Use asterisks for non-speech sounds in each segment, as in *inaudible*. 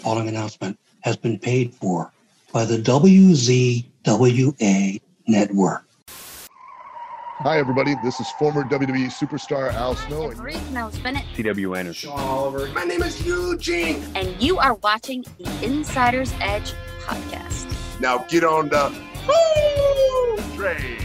following announcement has been paid for by the WZWA network. Hi, everybody. This is former WWE superstar Al Snow. Reed Mills Bennett. C.W. Anderson. Sean Oliver. My name is Eugene. And you are watching the Insider's Edge podcast. Now get on the Train.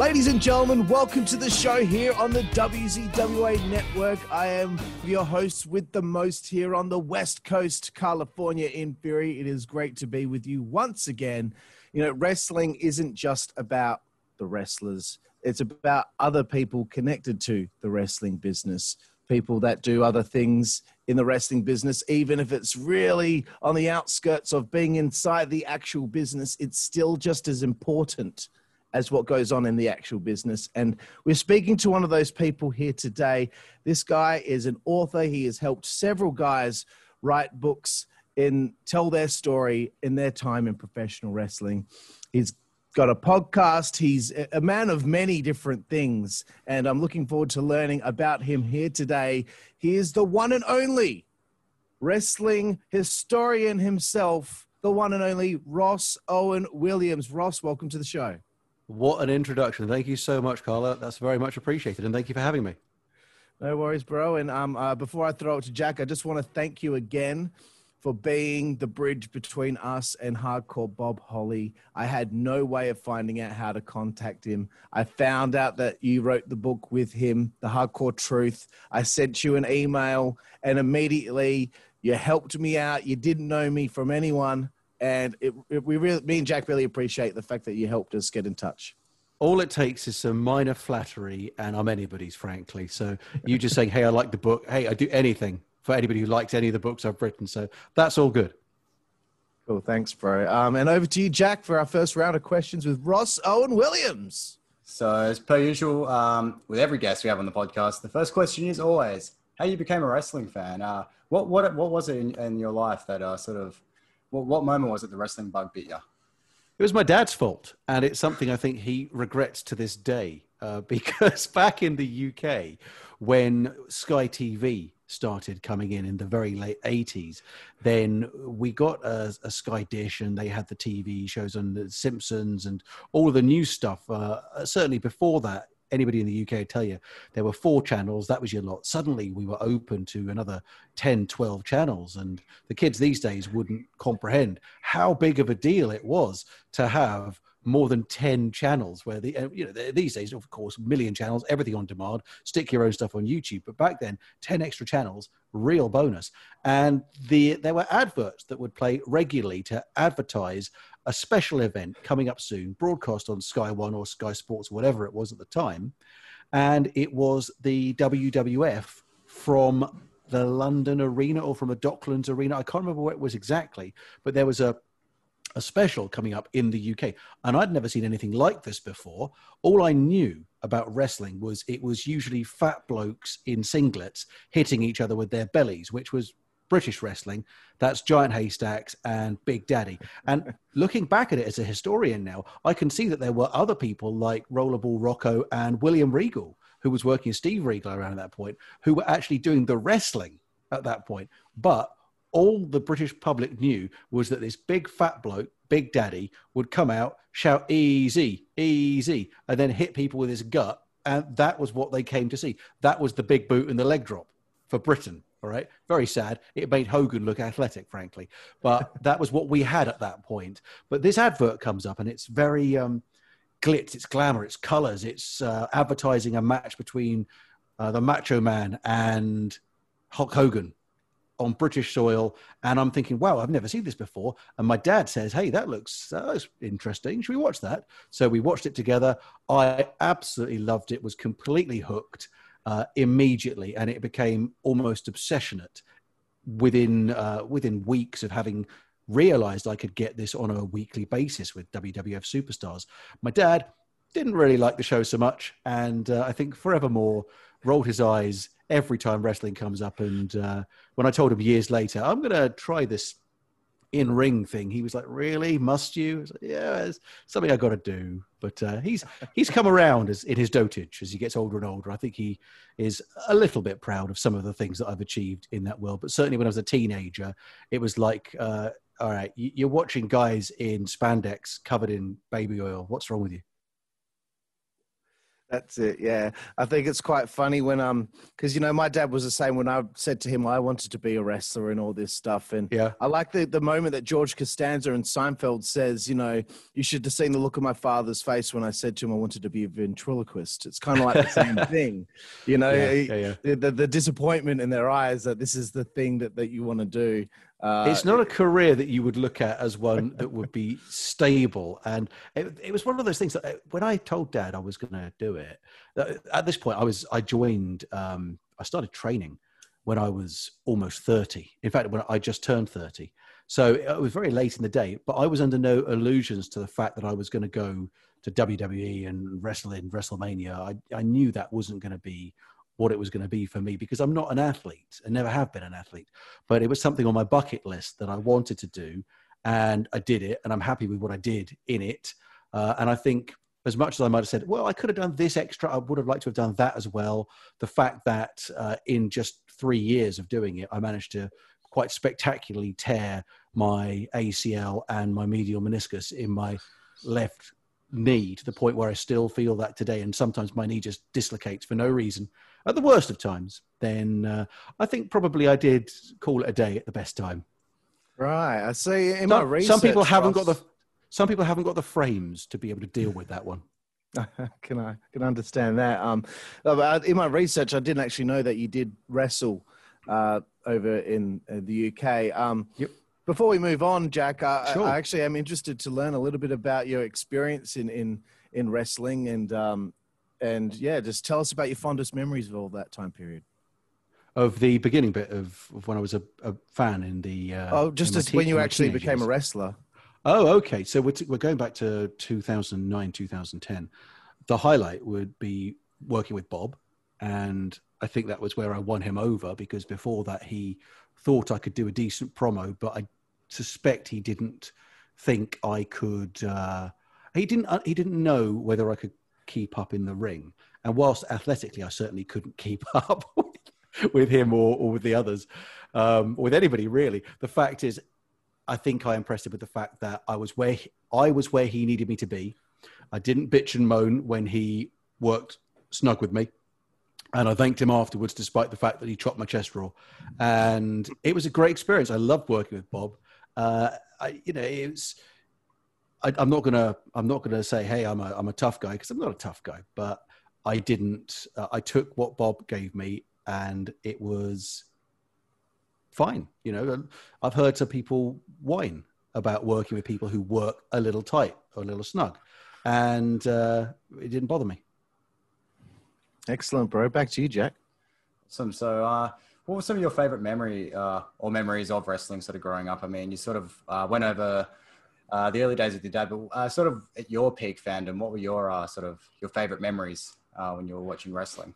Ladies and gentlemen, welcome to the show here on the WZWA network. I am your host with the most here on the West Coast, California in Fury. It is great to be with you once again. You know, wrestling isn't just about the wrestlers, it's about other people connected to the wrestling business, people that do other things in the wrestling business, even if it's really on the outskirts of being inside the actual business, it's still just as important as what goes on in the actual business. And we're speaking to one of those people here today. This guy is an author. He has helped several guys write books and tell their story in their time in professional wrestling. He's got a podcast. He's a man of many different things. And I'm looking forward to learning about him here today. He is the one and only wrestling historian himself, the one and only Ross Owen Williams. Ross, welcome to the show. What an introduction. Thank you so much, Carla. That's very much appreciated. And thank you for having me. No worries, bro. And um, uh, before I throw it to Jack, I just want to thank you again for being the bridge between us and hardcore Bob Holly. I had no way of finding out how to contact him. I found out that you wrote the book with him, The Hardcore Truth. I sent you an email, and immediately you helped me out. You didn't know me from anyone and it, it, we really, me and Jack really appreciate the fact that you helped us get in touch. All it takes is some minor flattery, and I'm anybody's, frankly. So you just saying, "Hey, I like the book. Hey, I do anything for anybody who likes any of the books I've written." So that's all good. Cool, thanks, bro. Um, and over to you, Jack, for our first round of questions with Ross Owen Williams. So, as per usual, um, with every guest we have on the podcast, the first question is always how you became a wrestling fan. Uh, what what what was it in, in your life that uh, sort of what, what moment was it the wrestling bug beat you? It was my dad's fault, and it's something I think he regrets to this day. Uh, *laughs* because back in the UK, when Sky TV started coming in in the very late 80s, then we got a, a Sky Dish, and they had the TV shows on The Simpsons and all the new stuff. Uh, certainly before that, anybody in the UK tell you there were four channels, that was your lot. Suddenly we were open to another 10, 12 channels. And the kids these days wouldn't comprehend how big of a deal it was to have more than 10 channels where the you know these days of course million channels everything on demand stick your own stuff on youtube but back then 10 extra channels real bonus and the there were adverts that would play regularly to advertise a special event coming up soon, broadcast on Sky One or Sky Sports, whatever it was at the time. And it was the WWF from the London Arena or from the Docklands Arena. I can't remember where it was exactly, but there was a a special coming up in the UK. And I'd never seen anything like this before. All I knew about wrestling was it was usually fat blokes in singlets hitting each other with their bellies, which was British wrestling. That's Giant Haystacks and Big Daddy. And *laughs* looking back at it as a historian now, I can see that there were other people like Rollerball Rocco and William Regal, who was working as Steve Regal around at that point, who were actually doing the wrestling at that point. But all the British public knew was that this big fat bloke, Big Daddy, would come out, shout easy, easy, and then hit people with his gut. And that was what they came to see. That was the big boot and the leg drop for Britain. All right. Very sad. It made Hogan look athletic, frankly. But *laughs* that was what we had at that point. But this advert comes up and it's very um, glitz, it's glamour, it's colors, it's uh, advertising a match between uh, the Macho Man and Hulk Hogan on British soil. And I'm thinking, wow, I've never seen this before. And my dad says, hey, that looks, that looks interesting. Should we watch that? So we watched it together. I absolutely loved it, was completely hooked uh, immediately, and it became almost obsessionate within uh, within weeks of having realized I could get this on a weekly basis with WWF superstars. My dad didn't really like the show so much, and uh, I think forevermore rolled his eyes every time wrestling comes up. And uh, when I told him years later, I'm going to try this in ring thing, he was like, "Really? Must you?" Like, yeah, it's something I got to do. But uh, he's he's come around as in his dotage as he gets older and older. I think he is a little bit proud of some of the things that I've achieved in that world. But certainly when I was a teenager, it was like, uh, all right, you- you're watching guys in spandex covered in baby oil. What's wrong with you? That's it. Yeah, I think it's quite funny when um, because you know my dad was the same when I said to him I wanted to be a wrestler and all this stuff, and Yeah. I like the the moment that George Costanza and Seinfeld says, you know, you should have seen the look of my father's face when I said to him I wanted to be a ventriloquist. It's kind of like the *laughs* same thing, you know, Yeah, yeah, yeah. The, the the disappointment in their eyes that this is the thing that that you want to do. Uh, it's not a career that you would look at as one that would be stable. And it, it was one of those things that uh, when I told dad I was going to do it, uh, at this point I was, I joined, um, I started training when I was almost 30. In fact, when I just turned 30. So it was very late in the day, but I was under no illusions to the fact that I was going to go to WWE and wrestle in WrestleMania. I, I knew that wasn't going to be what it was going to be for me because I'm not an athlete and never have been an athlete but it was something on my bucket list that I wanted to do, and I did it, and I'm happy with what I did in it. Uh, and I think, as much as I might have said, well, I could have done this extra, I would have liked to have done that as well. The fact that uh, in just three years of doing it, I managed to quite spectacularly tear my ACL and my medial meniscus in my left knee to the point where I still feel that today. And sometimes my knee just dislocates for no reason at the worst of times. Then uh, I think probably I did call it a day at the best time. right. I see. In my Some, research, some people haven't got the some people haven't got the frames to be able to deal with that one. *laughs* can I can understand that. Um, uh, in my research, I didn't actually know that you did wrestle uh, over in uh, the UK. Um, Yep. Before we move on, Jack, I, Sure. I actually am interested to learn a little bit about your experience in in in wrestling and um, and yeah, just tell us about your fondest memories of all that time period. Of the beginning bit of, of when I was a, a fan in the uh, oh, just as when you actually teenage became a wrestler. Oh, okay. So we're, t- we're going back to 2009, 2010. The highlight would be working with Bob. And I think that was where I won him over because before that, he thought I could do a decent promo, but I suspect he didn't think I could. Uh, he didn't. Uh, he didn't know whether I could keep up in the ring. And whilst athletically, I certainly couldn't keep *laughs* up with him or, or with the others, um, with anybody really. The fact is, I think I impressed him with the fact that I was where he, I was where he needed me to be. I didn't bitch and moan when he worked snug with me, and I thanked him afterwards, despite the fact that he chopped my chest raw. And it was a great experience. I loved working with Bob. Uh, I, you know, it was. I, I'm not gonna. I'm not gonna say, "Hey, I'm a, I'm a tough guy," because I'm not a tough guy. But I didn't. Uh, I took what Bob gave me, and it was fine. You know, I've heard some people whine about working with people who work a little tight or a little snug, and uh, it didn't bother me. Excellent, bro. Back to you, Jack. Awesome. So, uh, what were some of your favorite memory uh, or memories of wrestling sort of growing up? I mean, you sort of uh, went over uh, the early days with your dad, but uh, sort of at your peak fandom, what were your uh, sort of your favorite memories uh, when you were watching wrestling?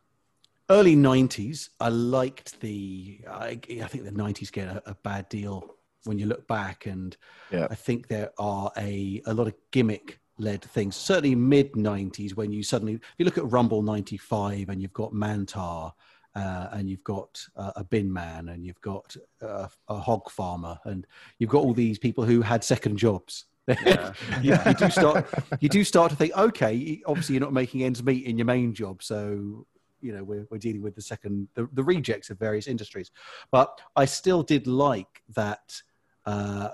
Early '90s, I liked the. I, I think the '90s get a, a bad deal when you look back, and Yeah. I think there are a a lot of gimmick led things. Certainly mid '90s, when you suddenly, if you look at Rumble '95, and you've got Mantaur. Uh, and you've got uh, a bin man, and you've got uh, a hog farmer, and you've got all these people who had second jobs. Yeah. *laughs* you, you do start you do start to think okay obviously you're not making ends meet in your main job so you know we're, we're dealing with the second the, the rejects of various industries but i still did like that uh,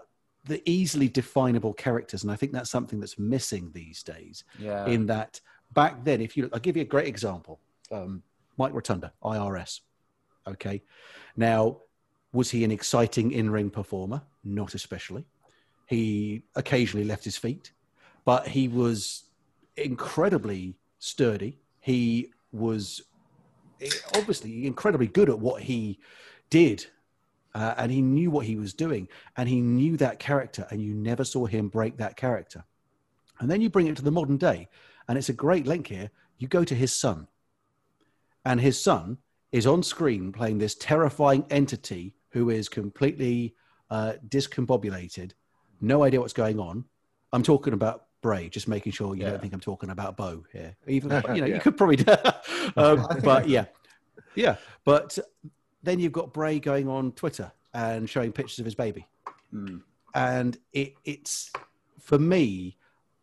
the easily definable characters and i think that's something that's missing these days Yeah. in that back then if you look i'll give you a great example um, mike rotunda irs okay. Now was he an exciting in-ring performer? Not especially. He occasionally left his feet, but he was incredibly sturdy. He was eh, obviously incredibly good at what he did. Uh, and he knew what he was doing and he knew that character and you never saw him break that character. And then you bring it to the modern day and it's a great link here. You go to his son and his son is on screen playing this terrifying entity who is completely uh, discombobulated no idea what's going on. I'm talking about Bray, just making sure you Yeah. don't think I'm talking about Bo here. Even you know, *laughs* Yeah. you could probably, *laughs* um, but yeah, yeah. But then you've got Bray going on Twitter and showing pictures of his baby, Mm. and it, it's for me,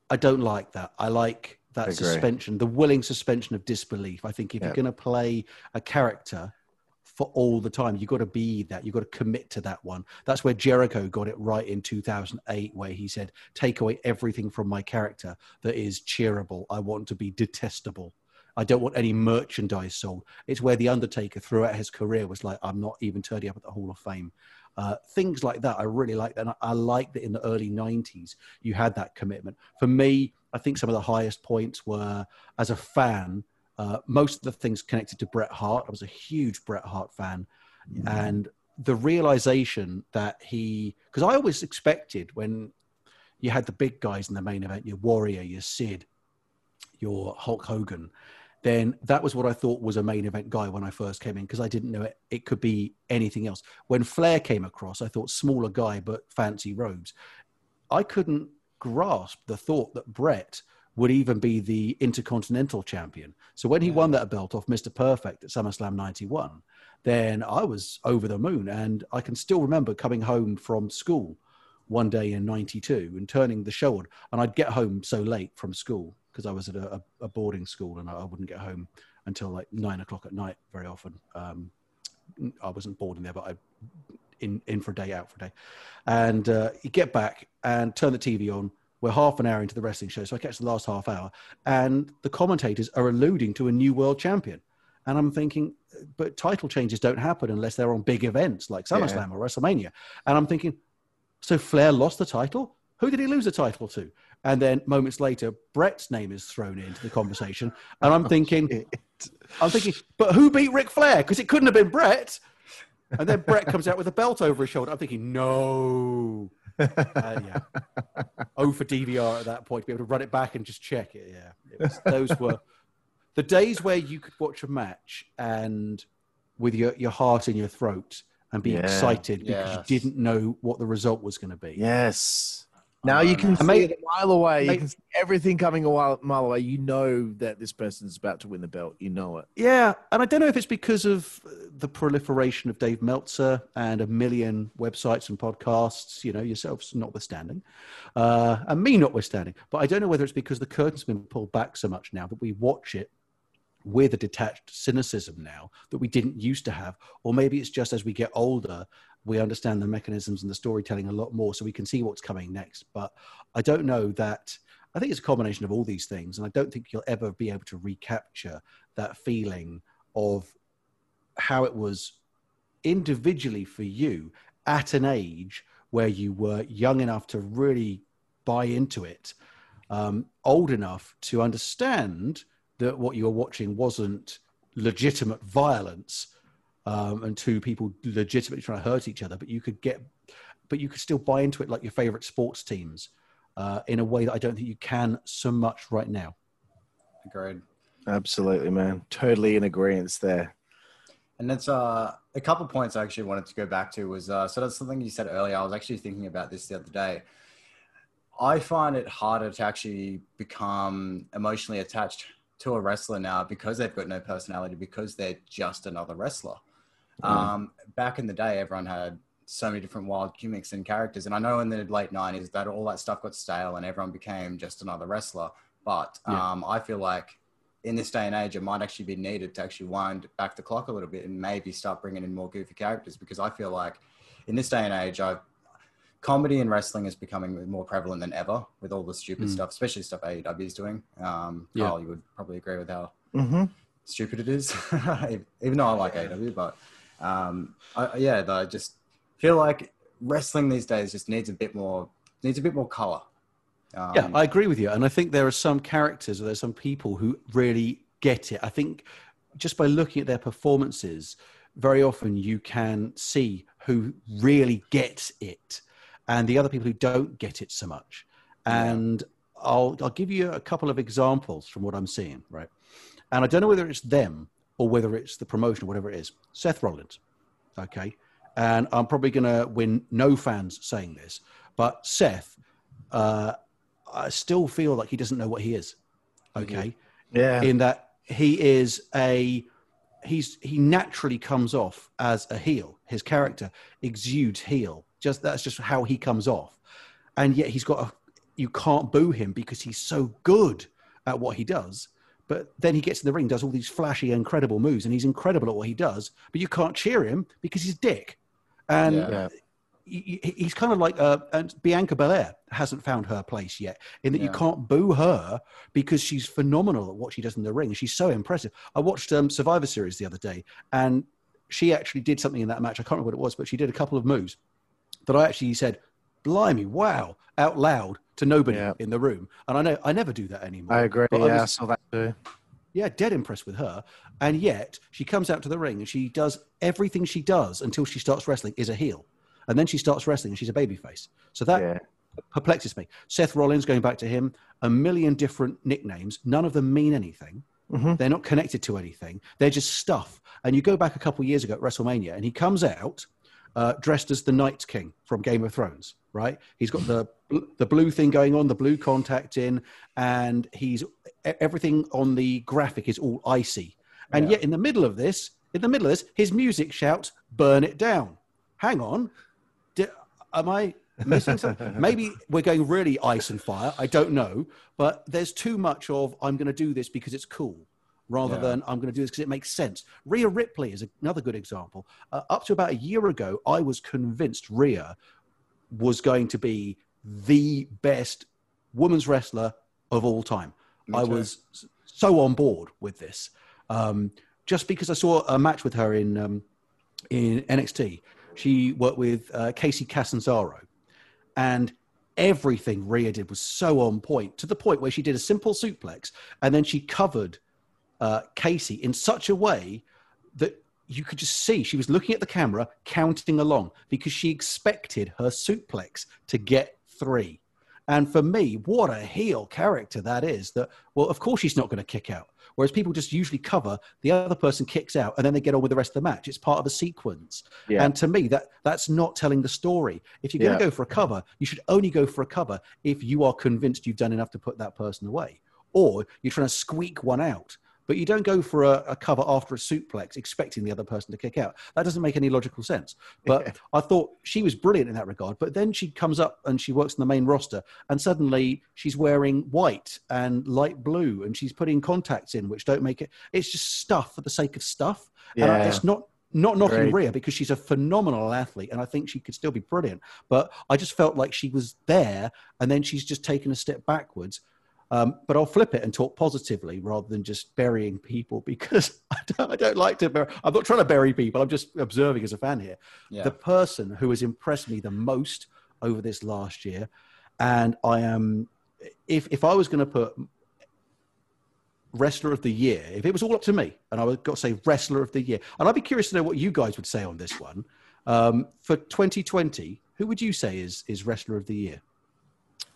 I don't like that. I like that suspension, the willing suspension of disbelief. I think if Yeah. you're going to play a character for all the time, you've got to be that. You've got to commit to that one. That's where Jericho got it right in 2008, where he said, "Take away everything from my character that is cheerable. I want to be detestable." I don't want any merchandise sold. It's where The Undertaker throughout his career was like, I'm not even turning up at the Hall of Fame. Uh, things like that, I really like that. And I, I like that in the early 90s, you had that commitment. For me, I think some of the highest points were as a fan, uh, most of the things connected to Bret Hart. I was a huge Bret Hart fan. And the realization that he, because I always expected when you had the big guys in the main event, your Warrior, your Sid, your Hulk Hogan, then that was what I thought was a main event guy when I first came in because I didn't know it, it could be anything else. When Flair came across, I thought smaller guy but fancy robes. I couldn't grasp the thought that Bret would even be the Intercontinental Champion. So when he won that belt off Mr. Perfect at SummerSlam 91, then I was over the moon. And I can still remember coming home from school one day in 92 and turning the show on. And I'd get home so late from school because I was at a, a, boarding school and I, I wouldn't get home until like nine o'clock at night very often. Um, I wasn't boarding there, but I in in for a day, out for a day. And uh, you get back and turn the TV on. We're half an hour into the wrestling show, so I catch the last half hour, and the commentators are alluding to a new world champion. And I'm thinking, but title changes don't happen unless they're on big events like SummerSlam or WrestleMania. And I'm thinking, so Flair lost the title? Who did he lose the title to? And then moments later, Bret's name is thrown into the conversation, and I'm thinking, I'm thinking, but who beat Ric Flair? Because it couldn't have been Bret. And then Bret comes out with a belt over his shoulder. I'm thinking, no. Uh, yeah. *laughs* Oh, for DVR at that point to be able to run it back and just check it. Yeah. It was, those were the days where you could watch a match and with your, your heart in your throat and be Yeah. excited because Yes. you didn't know what the result was going to be. Yes. Now you can see mate- it a mile away. You can see everything coming a while, mile away. You know that this person's about to win the belt. You know it. Yeah, and I don't know if it's because of uh, the proliferation of Dave Meltzer and a million websites and podcasts, you know, yourselves notwithstanding, uh, and me notwithstanding. But I don't know whether it's because the curtain's been pulled back so much now that we watch it with a detached cynicism now that we didn't used to have, or maybe it's just as we get older, we understand the mechanisms and the storytelling a lot more, so we can see what's coming next. But I don't know that. I think it's a combination of all these things, and I don't think you'll ever be able to recapture that feeling of how it was individually for you at an age where you were young enough to really buy into it, um, old enough to understand that what you were watching wasn't legitimate violence um, and two people legitimately trying to hurt each other, but you could get, but you could still buy into it like your favorite sports teams uh, in a way that I don't think you can so much right now. Agreed. Absolutely, man. Totally in agreement there. And that's uh, a couple points I actually wanted to go back to was uh, so that's something you said earlier. I was actually thinking about this the other day. I find it harder to actually become emotionally attached to a wrestler now because they've got no personality because they're just another wrestler. Um, back in the day, everyone had so many different wild gimmicks and characters, and I know in the late '90s that all that stuff got stale and everyone became just another wrestler. But Yeah. um, I feel like in this day and age, it might actually be needed to actually wind back the clock a little bit and maybe start bringing in more goofy characters because I feel like in this day and age, I've comedy and wrestling is becoming more prevalent than ever with all the stupid Mm. stuff, especially stuff AEW is doing. Um, Yeah. Carl, you would probably agree with how Mm-hmm. stupid it is, *laughs* even though I like AEW. But um, I, yeah, I just feel like wrestling these days just needs a bit more needs a bit more color. Um, yeah, I agree with you, and I think there are some characters or there's some people who really get it. I think just by looking at their performances, very often you can see who really gets it, and the other people who don't get it so much. And I'll I'll give you a couple of examples from what I'm seeing, right? And I don't know whether it's them or whether it's the promotion or whatever it is. Seth Rollins, okay, and I'm probably going to win no fans saying this, but Seth. Uh, I still feel like he doesn't know what he is. Okay, Yeah. in that he is a he's he naturally comes off as a heel. His character exudes heel. Just that's just how he comes off, and yet he's got a. You can't boo him because he's so good at what he does. But then he gets in the ring, does all these flashy, incredible moves, and he's incredible at what he does. But you can't cheer him because he's dick. And Yeah. Yeah. he- he- he's kind of like uh, and Bianca Belair hasn't found her place yet in that you can't boo her because she's phenomenal at what she does in the ring. She's so impressive. I watched um, Survivor Series the other day, and she actually did something in that match. I can't remember what it was, but she did a couple of moves that I actually said, "Blimey, wow!" out loud to nobody Yeah. in the room. And I know I never do that anymore. I agree. But Yeah, I was- saw that too. yeah, dead impressed with her. And yet she comes out to the ring and she does everything she does until she starts wrestling is a heel. And then she starts wrestling and she's a babyface. So that Yeah. perplexes me. Seth Rollins, going back to him, a million different nicknames. None of them mean anything. Mhm. They're not connected to anything. They're just stuff. And you go back a couple of years ago at WrestleMania and he comes out uh, dressed as the Night King from Game of Thrones, right? He's got the the blue thing going on, the blue contact in, and he's everything on the graphic is all icy. And Yeah. yet, in the middle of this, in the middle of this, his music shouts, "Burn it down." Hang on, am I missing something? *laughs* Maybe we're going really ice and fire. I don't know, but there's too much of I'm going to do this because it's cool, rather Yeah. than I'm going to do this because it makes sense. Rhea Ripley is another good example. Uh, up to about a year ago, I was convinced Rhea was going to be the best women's wrestler of all time. I was so on board with this, um, just because I saw a match with her in um, in NXT. She worked with uh, Kacy Catanzaro, and everything Rhea did was so on point to the point where she did a simple suplex and then she covered uh, Kacy in such a way that you could just see she was looking at the camera, counting along because she expected her suplex to get three. And for me, what a heel character that is. That well, of course she's not going to kick out. Whereas people just usually cover, the other person kicks out, and then they get on with the rest of the match. It's part of a sequence. Yeah. And to me, that that's not telling the story. If you're going Yeah. to go for a cover, you should only go for a cover if you are convinced you've done enough to put that person away, or you're trying to squeak one out. But you don't go for a, a cover after a suplex expecting the other person to kick out. That doesn't make any logical sense. But I thought she was brilliant in that regard. But then she comes up and she works in the main roster, and suddenly she's wearing white and light blue, and she's putting contacts in, which don't make it. It's just stuff for the sake of stuff. And Yeah. it's not not knocking Agreed. Rhea because she's a phenomenal athlete, and I think she could still be brilliant. But I just felt like she was there, and then she's just taken a step backwards. Um, but I'll flip it and talk positively rather than just burying people *laughs* because I don't, I don't like to. Bury, I'm not trying to bury people. I'm just observing as a fan here. Yeah. The person who has impressed me the most over this last year, and I am, if if I was going to put wrestler of the year, if it was all up to me, and I would got to say wrestler of the year, and I'd be curious to know what you guys would say on this one um, for 2020. Who would you say is is wrestler of the year?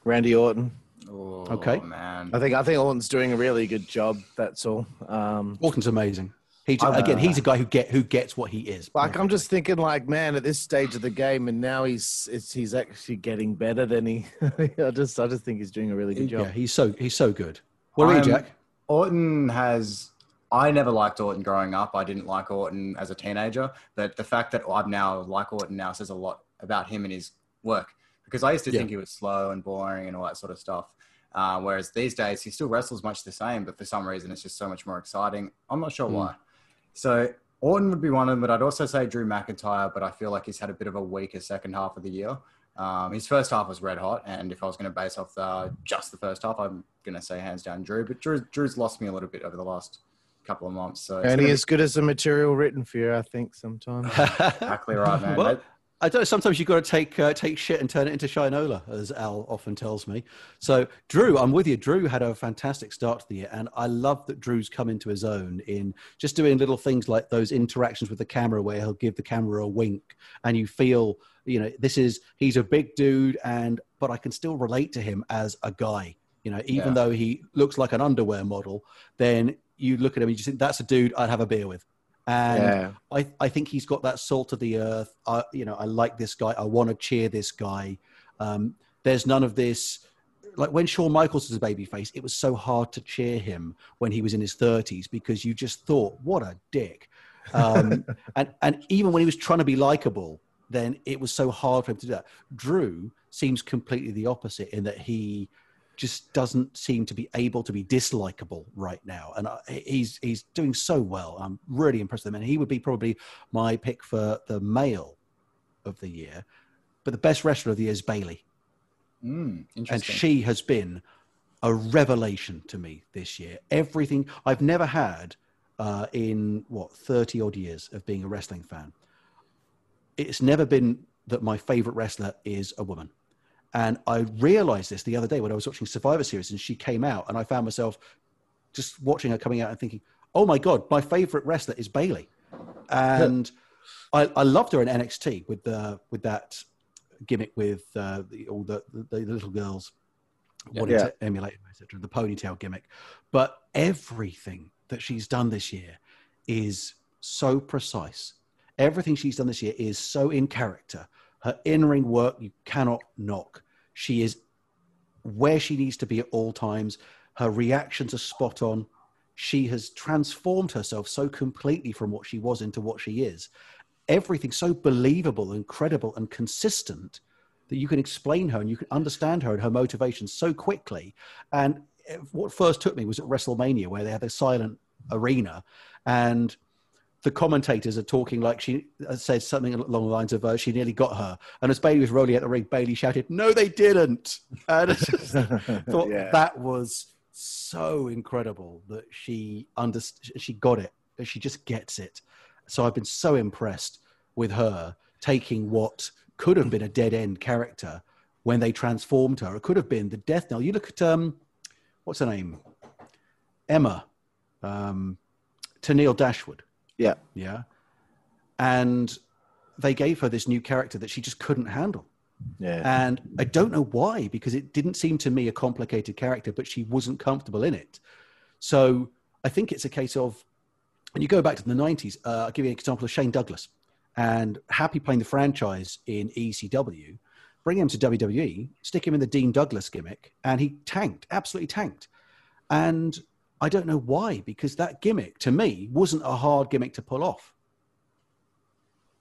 Randy Orton. Oh, Okay. man. I think I think Orton's doing a really good job. That's all. Um, Orton's amazing. He I- again, he's a guy who get who gets what he is. like I'm just thinking, like man, at this stage of the game, and now he's it's, he's actually getting better than he. *laughs* I just I just think he's doing a really good job. yeah, he's so he's so good. What about you, Jack? Orton has. I never liked Orton growing up. I didn't like Orton as a teenager. But the fact that I'm now like Orton now says a lot about him and his work. Because I used to Yeah. think he was slow and boring and all that sort of stuff. Uh, whereas these days he still wrestles much the same, but for some reason it's just so much more exciting. I'm not sure Mm. why. So Orton would be one of them, but I'd also say Drew McIntyre. But I feel like he's had a bit of a weaker second half of the year. Um, his first half was red hot, and if I was going to base off the, just the first half, I'm going to say hands down Drew. But Drew, Drew's lost me a little bit over the last couple of months. So it's Only gonna as good as the material written for you, I think. Sometimes. *laughs* exactly right, man. Well, That- I don't know. Sometimes you've got to take uh, take shit and turn it into shinola, as Al often tells me. So, Drew, I'm with you. Drew had a fantastic start to the year, and I love that Drew's come into his own in just doing little things like those interactions with the camera, where he'll give the camera a wink, and you feel, you know, this is he's a big dude, and but I can still relate to him as a guy. You know, even Yeah. though he looks like an underwear model, then you look at him and you just think that's a dude I'd have a beer with. And yeah. I, I think he's got that salt of the earth. I, you know, I like this guy. I want to cheer this guy. Um, there's none of this like when Shawn Michaels was a babyface, it was so hard to cheer him when he was in his 30s because you just thought, what a dick. Um, *laughs* and, and even when he was trying to be likable, then it was so hard for him to do that. Drew seems completely the opposite in that he just doesn't seem to be able to be dislikable right now. And I, he's, he's doing so well. I'm really impressed with him. And he would be probably my pick for the male of the year. But the best wrestler of the year is Bayley Mm, and she has been a revelation to me this year. Everything I've never had uh, in what thirty odd years of being a wrestling fan. It's never been that my favorite wrestler is a woman, and I realized this the other day when I was watching Survivor Series, and she came out, and I found myself just watching her coming out and thinking, "Oh my god, my favorite wrestler is Bayley," and I, I loved her in NXT with the with that gimmick with uh, the, all the, the, little girls wanting Yeah. to emulate her, etc. The ponytail gimmick, but everything that she's done this year is so precise. Everything she's done this year is so in character. Her in-ring work you cannot knock. She is where she needs to be at all times. Her reactions are spot on. She has transformed herself so completely from what she was into what she is. Everything so believable and credible and consistent that you can explain her and you can understand her and her motivations so quickly. And eh, what first took me was at WrestleMania, where they had a silent arena, and the commentators are talking like she uh, said something along the lines of uh, she nearly got her. And as Bayley was rolling out the ring, Bayley shouted, "No, they didn't!" *laughs* And I just *laughs* thought Yeah. that was so incredible that she underst- she got it. She just gets it. So I've been so impressed with her taking what could have been a dead end character when they transformed her. It could have been the death knell. You look at um, what's her name, Emma, um, Tennille Dashwood. Yeah. Yeah. And they gave her this new character that she just couldn't handle. Yeah. And I don't know why, because it didn't seem to me a complicated character, but she wasn't comfortable in it. So I think it's a case of, and you go back to the 90s, uh, I'll give you an example of Shane Douglas and happy playing the franchise in ECW, bring him to WWE, stick him in the Dean Douglas gimmick, and he tanked, absolutely tanked. And I don't know why, because that gimmick to me wasn't a hard gimmick to pull off.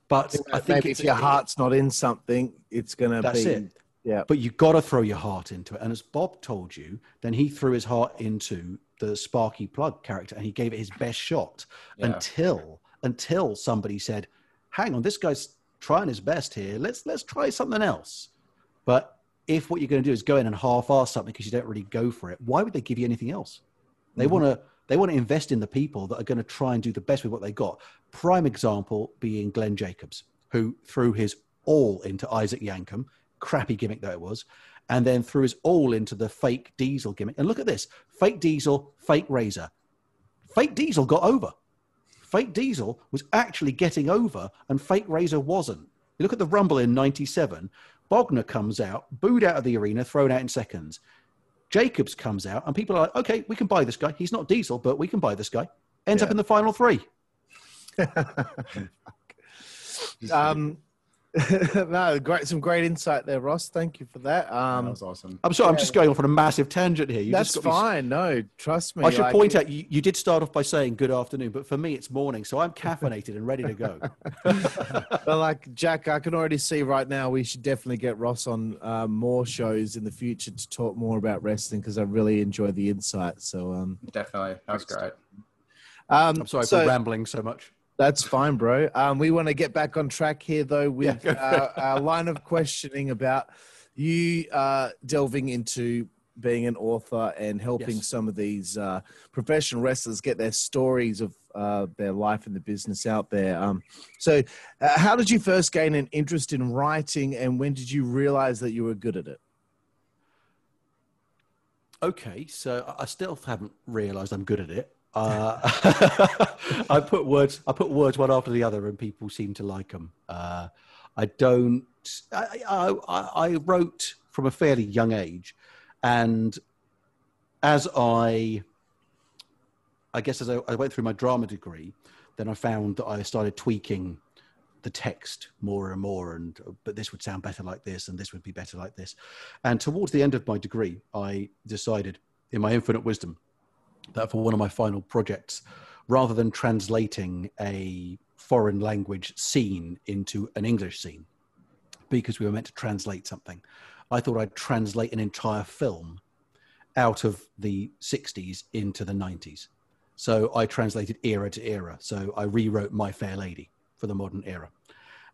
But I think if your heart's not in something, it's gonna That's be. it. Yeah. But you've got to throw your heart into it. And as Bob told you, then he threw his heart into the Sparky Plug character and he gave it his best shot Yeah. until until somebody said, "Hang on, this guy's trying his best here. Let's let's try something else." But if what you're going to do is go in and half-ass something because you don't really go for it, why would they give you anything else? They mm-hmm. want to they want to invest in the people that are going to try and do the best with what they got. Prime example being Glenn Jacobs, who threw his all into Isaac Yankem, crappy gimmick though it was, and then threw his all into the fake Diesel gimmick. And look at this: fake Diesel, fake Razor. Fake Diesel got over. Fake Diesel was actually getting over, and Fake Razor wasn't. You look at the Rumble in '97. Bognar comes out, booed out of the arena, thrown out in seconds. Jacobs comes out, and people are like, "Okay, we can buy this guy. He's not Diesel, but we can buy this guy." Ends up in the final three. *laughs* um, *laughs* no, great, some great insight there, Ross. Thank you for that. Um, that was awesome. I'm sorry, I'm just going off on a massive tangent here. You that's just got me- fine. No, trust me. I should like- point out you, you did start off by saying good afternoon, but for me it's morning, so I'm caffeinated and ready to go. *laughs* *laughs* but like Jack, I can already see right now we should definitely get Ross on uh, more shows in the future to talk more about wrestling because I really enjoy the insight. So, um, Definitely. That was great. um, I'm sorry so for rambling so much. That's fine, bro. Um, we want to get back on track here, though, with Yeah, uh, our line of questioning about you uh, delving into being an author and helping Yes. some of these uh, professional wrestlers get their stories of uh, their life in the business out there. Um, so, uh, how did you first gain an interest in writing, and when did you realize that you were good at it? Okay, so I- still haven't realised I'm good at it. Uh, *laughs* I put words, I put words one after the other, and people seem to like them. Uh, I don't. I, I, I wrote from a fairly young age, and as I, I guess as I, I went through my drama degree, then I found that I started tweaking the text more and more and but this would sound better like this and this would be better like this and towards the end of my degree i decided in my infinite wisdom that for one of my final projects rather than translating a foreign language scene into an english scene because we were meant to translate something i thought i'd translate an entire film out of the 60s into the 90s so i translated era to era so i rewrote my fair lady for the modern era.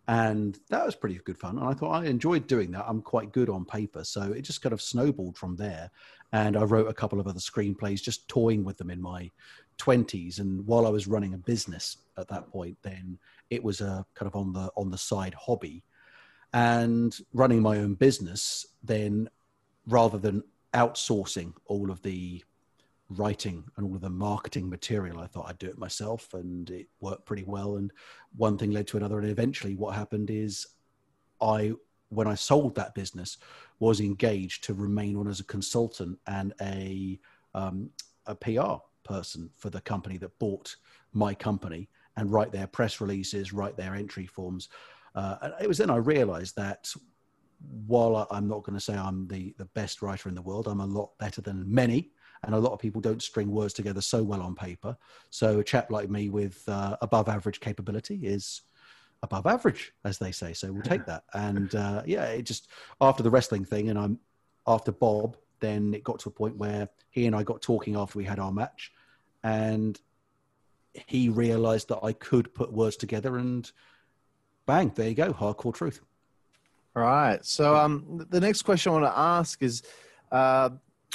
And that was pretty good fun. And I thought I enjoyed doing that. I'm quite good on paper. So it just kind of snowballed from there. And I wrote a couple of other screenplays, just toying with them in my 20s. And while I was running a business at that point, then it was a kind of on the on the side hobby. And running my own business, then rather than outsourcing all of the writing and all of the marketing material. I thought I'd do it myself, and it worked pretty well. And one thing led to another, and eventually, what happened is, I when I sold that business, was engaged to remain on as a consultant and a um, a PR person for the company that bought my company and write their press releases, write their entry forms. Uh, and it was then I realized that while I'm not going to say I'm the, the best writer in the world, I'm a lot better than many and a lot of people don't string words together so well on paper. So a chap like me with uh, above average capability is above average, as they say. So we'll take that. And uh, yeah, it just after the wrestling thing, and I'm after Bob, then it got to a point where he and I got talking after we had our match, and he realised that I could put words together, and bang, there you go, hardcore truth. All right. So um, the next question I want to ask is. Uh,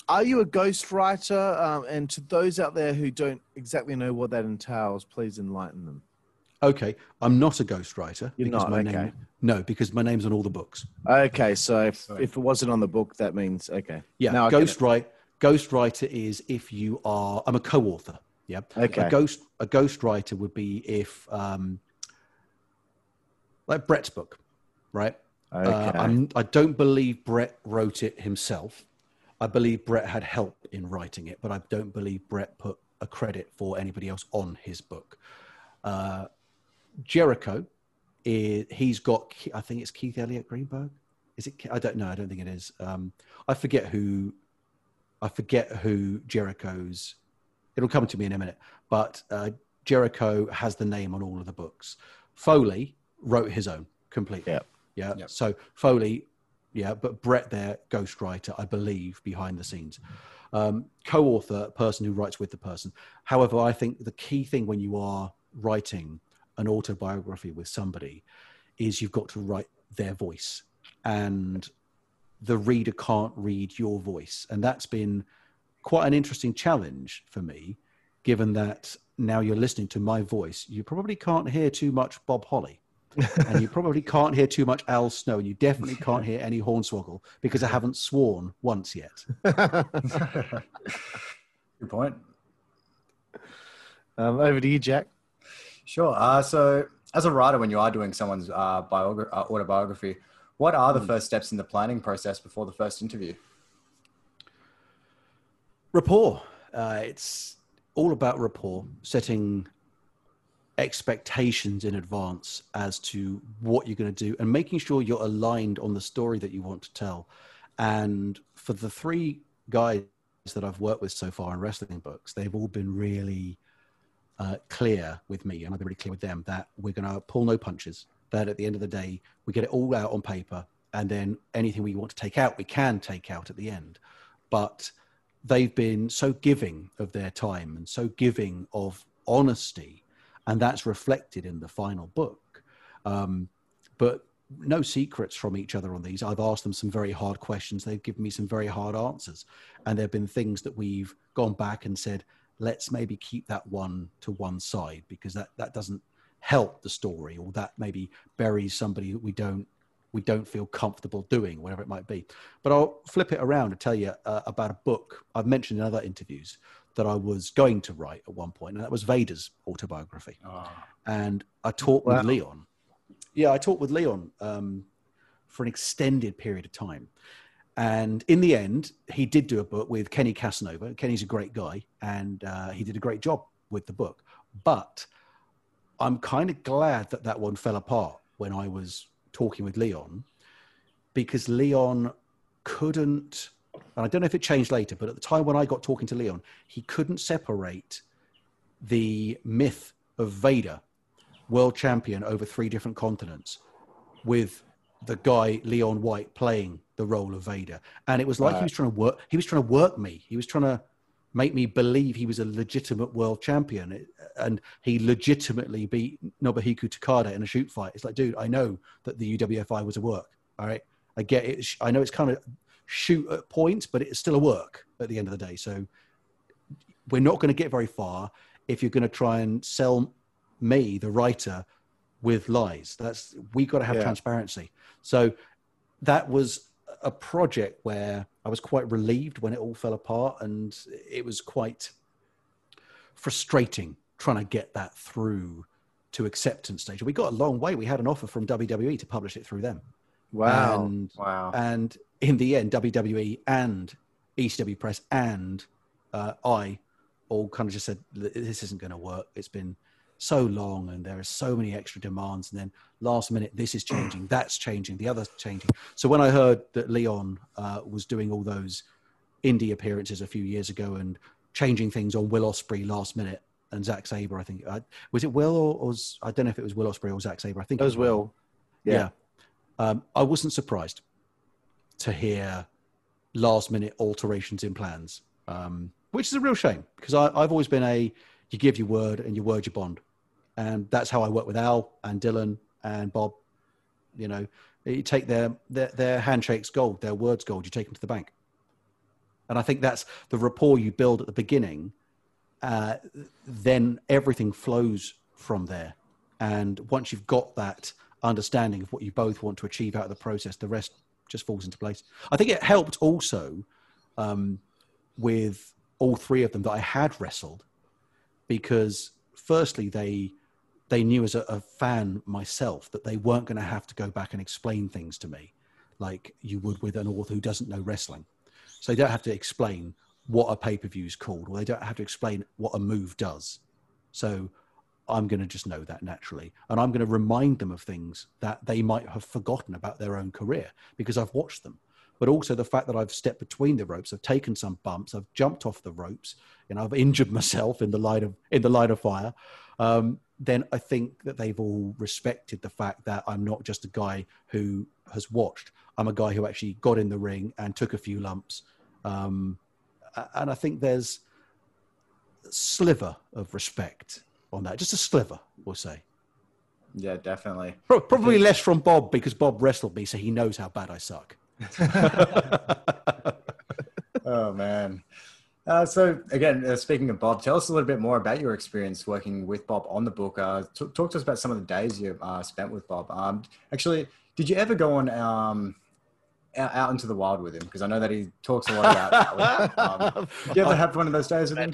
are you a ghostwriter? Um, and to those out there who don't exactly know what that entails, please enlighten them. Okay, I'm not a ghostwriter. You're not, my okay. Name, no, because my name's on all the books. Okay, so if, if it wasn't on the book, that means okay. Yeah, Now I get it. ghostwrite. Ghostwriter is if you are. I'm a co-author. Yeah. Okay. A ghost. A ghostwriter would be if, um, like Bret's book, right? Okay. Uh, I'm, I don't believe Bret wrote it himself. I believe Bret had help in writing it, but I don't believe Bret put a credit for anybody else on his book. Uh, Jericho, is, he's got, I think it's Keith Elliott Greenberg. Is it? I don't know. I don't think it is. Um, I forget who. I forget who Jericho's. It'll come to me in a minute. But uh, Jericho has the name on all of the books. Foley wrote his own completely. Yep. Yeah. Yep. So Foley, yeah, but Bret there, ghostwriter, I believe, behind the scenes. Um, co-author, person who writes with the person. However, I think the key thing when you are writing an autobiography with somebody is you've got to write their voice, and the reader can't read your voice, and that's been quite an interesting challenge for me, given that now you're listening to my voice. You probably can't hear too much Bob Holly and you probably can't hear too much Al Snow. And you definitely can't hear any Hornswoggle because I haven't sworn once yet. *laughs* Good point. um, over to you, Jack. Sure. Uh, so, as a writer, when you are doing someone's uh, biogra- uh, autobiography, what are the Hmm. first steps in the planning process before the first interview? Rapport. Uh, it's all about rapport, setting expectations in advance as to what you're going to do and making sure you're aligned on the story that you want to tell. And for the three guys that I've worked with so far in wrestling books, they've all been really uh, clear with me, and I've been really clear with them that we're going to pull no punches. That at the end of the day, we get it all out on paper, and then anything we want to take out, we can take out at the end. But they've been so giving of their time and so giving of honesty, and that's reflected in the final book. Um, but no secrets from each other on these. I've asked them some very hard questions. They've given me some very hard answers. And there have been things that we've gone back and said, let's maybe keep that one to one side because that, that doesn't help the story or that maybe buries somebody that we don't we don't feel comfortable doing whatever it might be but i'll flip it around and tell you uh, about a book i've mentioned in other interviews that i was going to write at one point and that was vader's autobiography and I talked Wow. with Leon. Yeah, I talked with Leon um, for an extended period of time. And in the end, he did do a book with Kenny Casanova. Kenny's a great guy, and uh, he did a great job with the book. But I'm kind of glad that that one fell apart when I was talking with Leon because Leon couldn't, and I don't know if it changed later, but at the time when I got talking to Leon, he couldn't separate the myth of Vader, world champion over three different continents, with the guy Leon White playing the role of Vader. And it was like he was trying to work, he was trying to work me. He was trying to make me believe he was a legitimate world champion and he legitimately beat Nobuhiko Takada in a shoot fight. It's like, dude, I know that the UWFI was a work. All right. I get it. I know it's kind of shoot at points, but it's still a work at the end of the day. So we're not going to get very far if you're going to try and sell me, the writer, with lies. That's we got to have Yeah. transparency. So that was a project where I was quite relieved when it all fell apart, and it was quite frustrating trying to get that through to acceptance stage. We got a long way. We had an offer from WWE to publish it through them. Wow. And Wow. and in the end, WWE and ECW Press and uh, I all kind of just said, this isn't going to work. It's been so long and there are so many extra demands. And then last minute, this is changing, that's changing, the other's changing. So when I heard that Leon uh, was doing all those indie appearances a few years ago and changing things on Will Ospreay last minute and Zack Sabre, I think, uh, was it Will or, or was, I don't know if it was Will Ospreay or Zack Sabre. I think That was Will. yeah. Yeah. Um, I wasn't surprised to hear last minute alterations in plans, um, which is a real shame because I, I've always been a you give your word and your word your bond. And that's how I work with Al and Dylan and Bob. You know, you take their, their, their handshakes gold, their words gold, you take them to the bank. And I think that's the rapport you build at the beginning. Uh, then everything flows from there. And once you've got that understanding of what you both want to achieve out of the process, the rest just falls into place. I think it helped also um, with all three of them that I had wrestled because firstly they they knew as a, a fan myself that they weren't going to have to go back and explain things to me like you would with an author who doesn't know wrestling. So they don't have to explain what a pay per view is called, or they don't have to explain what a move does. So I'm going to just know that naturally. And I'm going to remind them of things that they might have forgotten about their own career because I've watched them. But also the fact that I've stepped between the ropes, I've taken some bumps, I've jumped off the ropes, you know, I've injured *laughs* myself in the line of in the line of fire. Um, then I think that they've all respected the fact that I'm not just a guy who has watched. I'm a guy who actually got in the ring and took a few lumps. Um, and I think there's a sliver of respect on that, just a sliver, we'll say. Yeah, definitely. Pro- Probably less from Bob because Bob wrestled me, so he knows how bad I suck. *laughs* Oh man. Uh, so again, uh, speaking of Bob, tell us a little bit more about your experience working with Bob on the book. Uh, t- talk to us about some of the days you uh, spent with Bob. Um, actually, did you ever go on um, out, out into the wild with him? Because I know that he talks a lot about that. Um, did you ever have one of those days with him?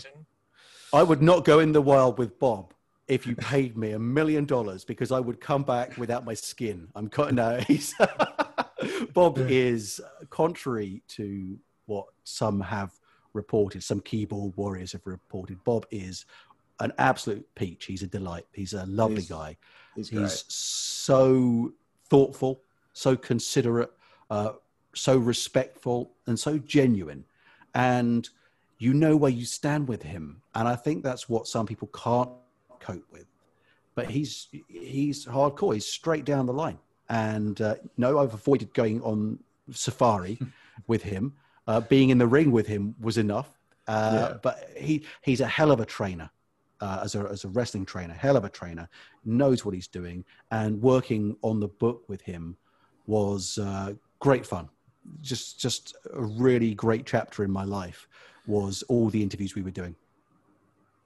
I would not go in the wild with Bob if you paid me a million dollars because I would come back without my skin. I'm cut. No, *laughs* he's Bob is contrary to what some have reported. Some keyboard warriors have reported. Bob is an absolute peach. He's a delight. He's a lovely He's- guy. He's He's so thoughtful, so considerate, uh, so respectful, and so genuine. And you know where you stand with him. And I think that's what some people can't cope with. But he's he's hardcore. He's straight down the line. And uh, no, I've avoided going on safari *laughs* with him. Uh, being in the ring with him was enough. Uh, Yeah. But he he's a hell of a trainer. Uh, as a as a wrestling trainer, hell of a trainer, knows what he's doing, and working on the book with him was uh, great fun. Just just a really great chapter in my life was all the interviews we were doing.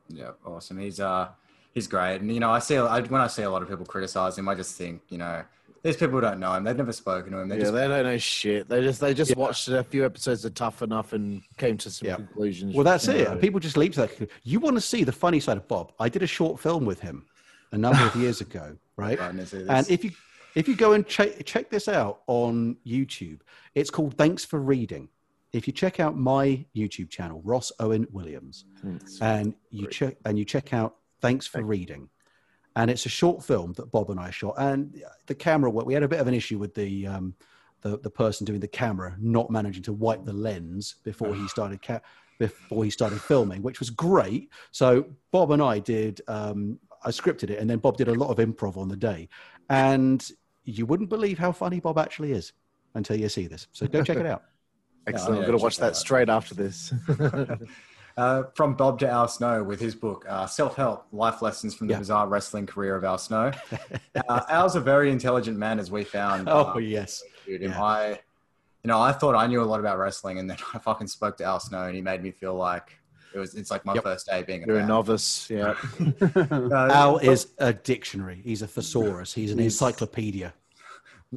Yeah, awesome. He's uh he's great, and you know I see I, when I see a lot of people criticize him, I just think you know these people don't know him. They've never spoken to him. They yeah, just they don't know shit. They just they just Yeah. watched a few episodes of Tough Enough and came to some Yeah. conclusions. Well, that's Yeah. it. People just leap to that. You want to see the funny side of Bob? I did a short film with him a number of *laughs* years ago, right? Right, and. And if you if you go and check check this out on YouTube, it's called Thanks for Reading. If you check out my YouTube channel, Ross Owen Williams, hmm, and you check and you check out Thanks for Reading, and it's a short film that Bob and I shot. And the camera work, we had a bit of an issue with the um, the, the person doing the camera not managing to wipe the lens before he started ca- before he started filming, which was great. So Bob and I did. Um, I scripted it, and then Bob did a lot of improv on the day, and you wouldn't believe how funny Bob actually is until you see this. So go check it out. *laughs* Excellent. yeah, I'm going to watch that that straight after this. *laughs* *laughs* Uh, from Bob to Al Snow with his book, uh, Self Help Life Lessons from the Yeah. Bizarre Wrestling Career of Al Snow. *laughs* uh, Al's a very intelligent man, as we found. Oh uh, yes, interviewed him. Yeah. I, you know, I thought I knew a lot about wrestling, and then *laughs* I fucking spoke to Al Snow, and he made me feel like it was. It's like my Yep. first day being a You're a novice. Yeah. Uh, *laughs* Al is a dictionary. He's a thesaurus. He's an encyclopedia.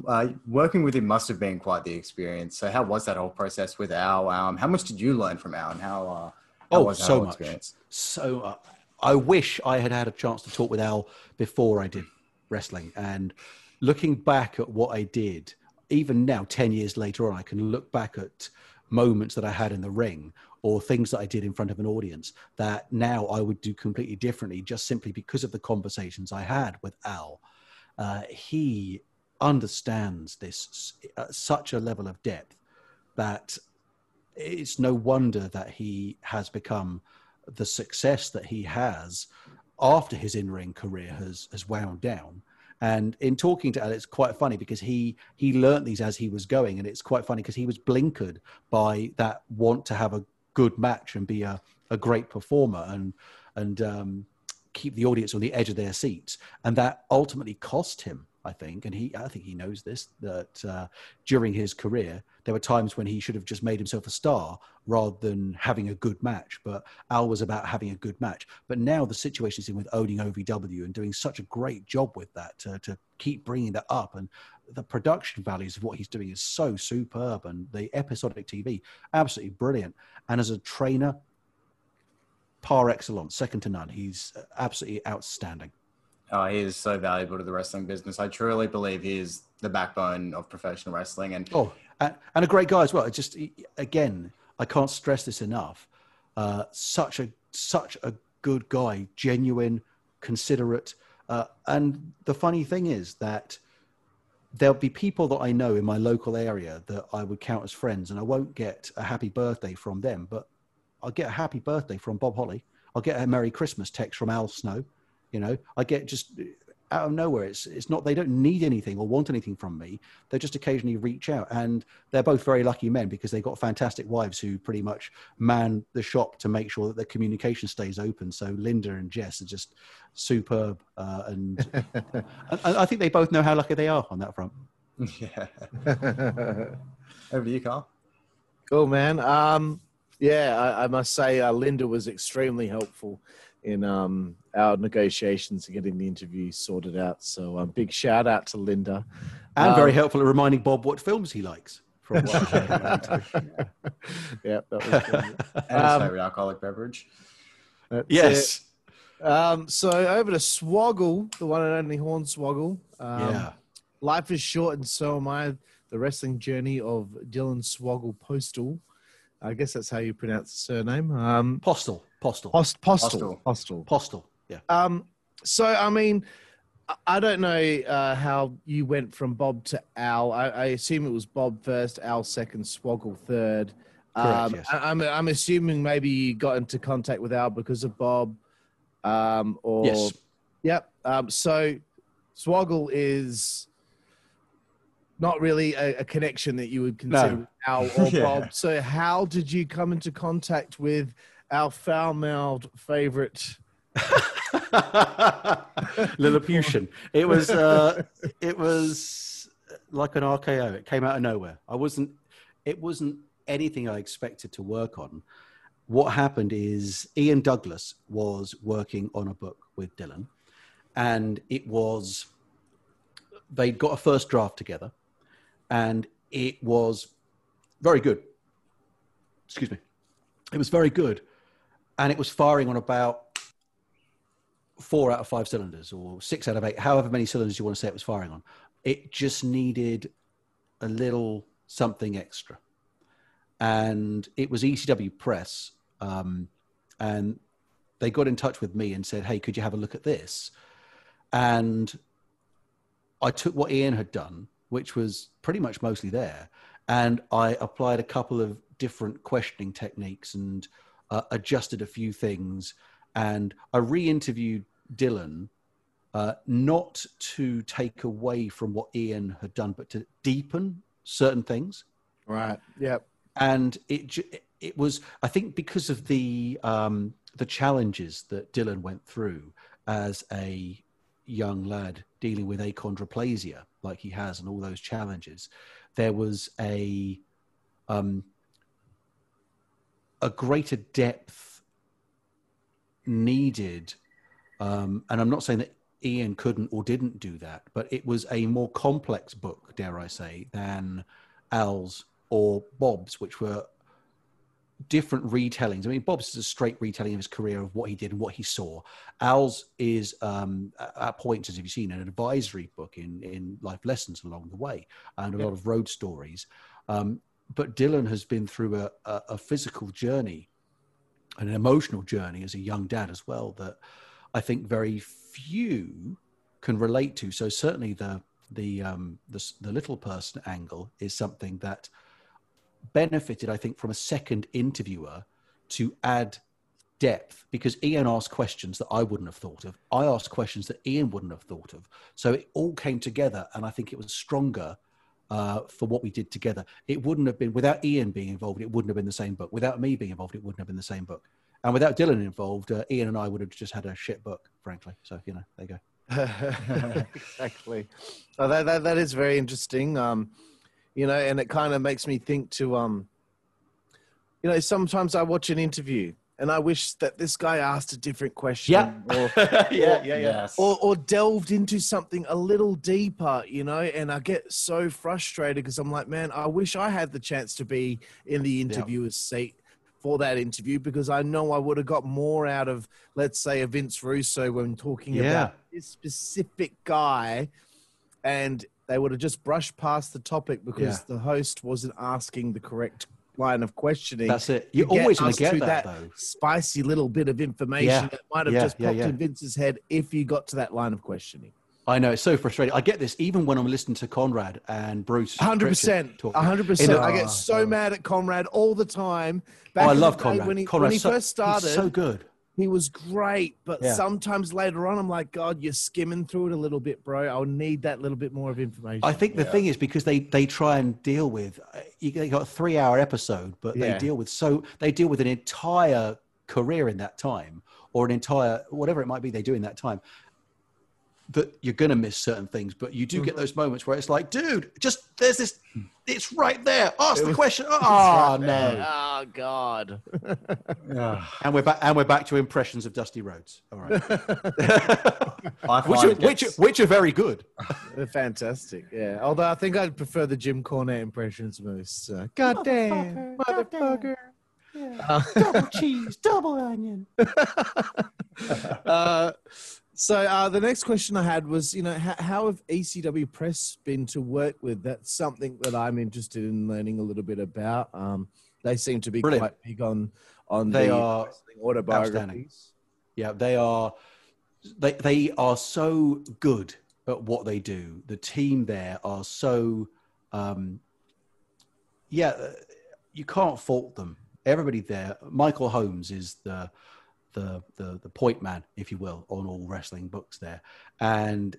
uh, working with him must have been quite the experience. So, how was that whole process with Al? Um, how much did you learn from Al, and how? Uh, how Oh, so much. experience? So uh, I wish I had had a chance to talk with Al before I did wrestling. And looking back at what I did, even now, 10 years later on, I can look back at moments that I had in the ring or things that I did in front of an audience that now I would do completely differently just simply because of the conversations I had with Al. Uh, he understands this at such a level of depth that it's no wonder that he has become the success that he has after his in-ring career has has wound down. And in talking to Al, it's quite funny because he he learnt these as he was going and it's quite funny because he was blinkered by that want to have a good match and be a, a great performer and and um, keep the audience on the edge of their seats. And that ultimately cost him i think. And he i think he knows this that uh, during his career there were times when he should have just made himself a star rather than having a good match but al was about having a good match. But now the situation is in with owning ovw and doing such a great job with that to, to keep bringing that up. And the production values of what he's doing is so superb and the episodic tv absolutely brilliant. And as a trainer par excellence second to none. He's absolutely outstanding Oh, he is so valuable to the wrestling business. I truly believe he is the backbone of professional wrestling. And Oh, and, a great guy as well. It's just again, I can't stress this enough. Uh, such a such a good guy, genuine, considerate, uh, and the funny thing is that there'll be people that I know in my local area that I would count as friends, and I won't get a happy birthday from them, but I'll get a happy birthday from Bob Holly. I'll get a Merry Christmas text from Al Snow. You know, I get just out of nowhere. It's it's not they don't need anything or want anything from me. They just occasionally reach out, and they're both very lucky men because they've got fantastic wives who pretty much man the shop to make sure that the communication stays open. So Linda and Jess are just superb, uh, and *laughs* I, I think they both know how lucky they are on that front. yeah, *laughs* over to you, Carl. Cool, man. Um, yeah, I, I must say, uh, Linda was extremely helpful in um, our negotiations and getting the interview sorted out. So, um, big shout out to Linda. And very Um, helpful at reminding Bob what films he likes. From what I heard around too. yeah, that was good. *laughs* And his Um, favorite alcoholic beverage. Yes. it. Um, so over to Swoggle, the one and only Hornswoggle. Um, yeah. Life is short, and so am I. The wrestling journey of Dylan Swoggle Postl. I guess that's how you pronounce the surname. Um, Postal. Postal. Post, Postal. Postal. Postal. Postal. Yeah. Um, so I mean, I- don't know uh, how you went from Bob to Al. I, I assume it was Bob first, Al second, Swoggle third. Correct, Um, yes. I, I'm I'm assuming maybe you got into contact with Al because of Bob, um, or Yes. yep. Um, so Swoggle is not really a, a connection that you would consider No. Al *laughs* or Yeah. Bob. So how did you come into contact with our foul-mouthed favorite? *laughs* Lilliputian. It was uh, it was like an RKO. It came out of nowhere. I wasn't. It wasn't anything I expected to work on. What happened is Ian Douglas was working on a book with Dylan, and it was They'd got a first draft together, and it was very good. Excuse me. It was very good, and it was firing on about four out of five cylinders or six out of eight, however many cylinders you want to say it was firing on. It just needed a little something extra. And it was ECW Press. Um, and they got in touch with me and said, Hey, could you have a look at this? and I took what Ian had done, which was pretty much mostly there, and I applied a couple of different questioning techniques and uh, adjusted a few things. And I re-interviewed Dylan, uh, not to take away from what Ian had done, but to deepen certain things. Right. Yep. And it it was, I think, because of the um, the challenges that Dylan went through as a young lad dealing with achondroplasia, like he has, and all those challenges, there was a um, a greater depth needed. Um, and I'm not saying that Ian couldn't or didn't do that, but it was a more complex book, dare I say, than Al's or Bob's, which were different retellings. I mean, Bob's is a straight retelling of his career of what he did and what he saw. Al's is um, at points, as you've seen, an advisory book in in life lessons along the way and a lot of road stories. Um, but Dylan has been through a, a, a physical journey, an emotional journey as a young dad as well that I think very few can relate to. So certainly the the um, the, the little person angle is something that benefited, I think, from a second interviewer to add depth because Ian asked questions that I wouldn't have thought of. I asked questions that Ian wouldn't have thought of. So it all came together, and I think it was stronger uh, for what we did together. It wouldn't have been without Ian being involved. It wouldn't have been the same book. Without me being involved, it wouldn't have been the same book. And without Dylan involved, uh, Ian and I would have just had a shit book, frankly. So you know, there you go. *laughs* exactly. Oh, that, that that is very interesting. Um, you know, and it kind of makes me think to um, you know, sometimes I watch an interview and I wish that this guy asked a different question. Yeah. Or, *laughs* yeah, yeah, yeah. Yes. or, or delved into something a little deeper, you know, and I get so frustrated because I'm like, man, I wish I had the chance to be in the interviewer's seat for that interview because I know I would have got more out of, let's say, a Vince Russo when talking Yeah. about this specific guy, and they would have just brushed past the topic because the host wasn't asking the correct line of questioning That's it. You're always going to get that, that though. spicy little bit of information Yeah. that might have Yeah, just popped yeah. in Vince's head if you got to that line of questioning. I know it's so frustrating. I get this even when I'm listening to Conrad and Bruce. hundred percent, hundred percent. I get so oh, mad at Conrad all the time. Back Oh, I love Conrad. when he, Conrad's when he so- first started. he's so good. He was great, but Yeah. sometimes later on, I'm like, God, you're skimming through it a little bit, bro. I'll need that little bit more of information. I think the thing is because they they try and deal with uh, you they got a three hour episode, but Yeah. they deal with so they deal with an entire career in that time or an entire whatever it might be they do in that time. That you're gonna miss certain things, but you do Mm-hmm. get those moments where it's like, dude, just there's this, it's right there. Ask the question. *laughs* Oh right no! there. Oh God. Yeah. *laughs* And we're back. And we're back to impressions of Dusty Rhodes. All right, *laughs* which are, it which which are very good. They're fantastic. Yeah. Although I think I'd prefer the Jim Cornette impressions most. Uh, God damn, motherfucker. Uh, double cheese, double onion. uh, so uh, the next question I had was, you know, how, how have ECW Press been to work with? That's something that I'm interested in learning a little bit about. Um, they seem to be Brilliant. quite big on on They the are autobiographies. Yeah, they are. They they are so good at what they do. The team there are so. Um, yeah, uh, you can't fault them. Everybody there. Michael Holmes is the the the the point man, if you will, on all wrestling books there, and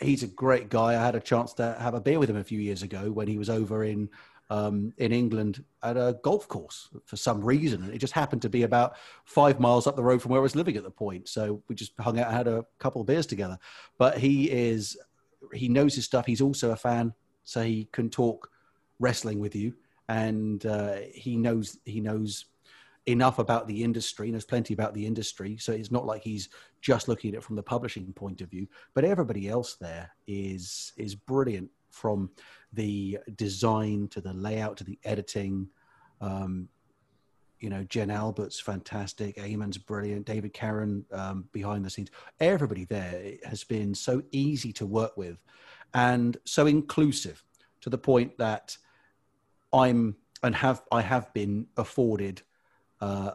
he's a great guy. I had a chance to have a beer with him a few years ago when he was over in um, in England at a golf course for some reason. And it just happened to be about five miles up the road from where I was living at the point. So we just hung out had a couple of beers together. But he is, he knows his stuff. He's also a fan, so he can talk wrestling with you. And uh, he knows, he knows enough about the industry, knows plenty about the industry. So it's not like he's just looking at it from the publishing point of view. But everybody else there is is brilliant from the design to the layout to the editing. Um, you know, Jen Albert's fantastic. Eamon's brilliant. David Caron um, behind the scenes. Everybody there has been so easy to work with and so inclusive to the point that I'm and have I have been afforded uh,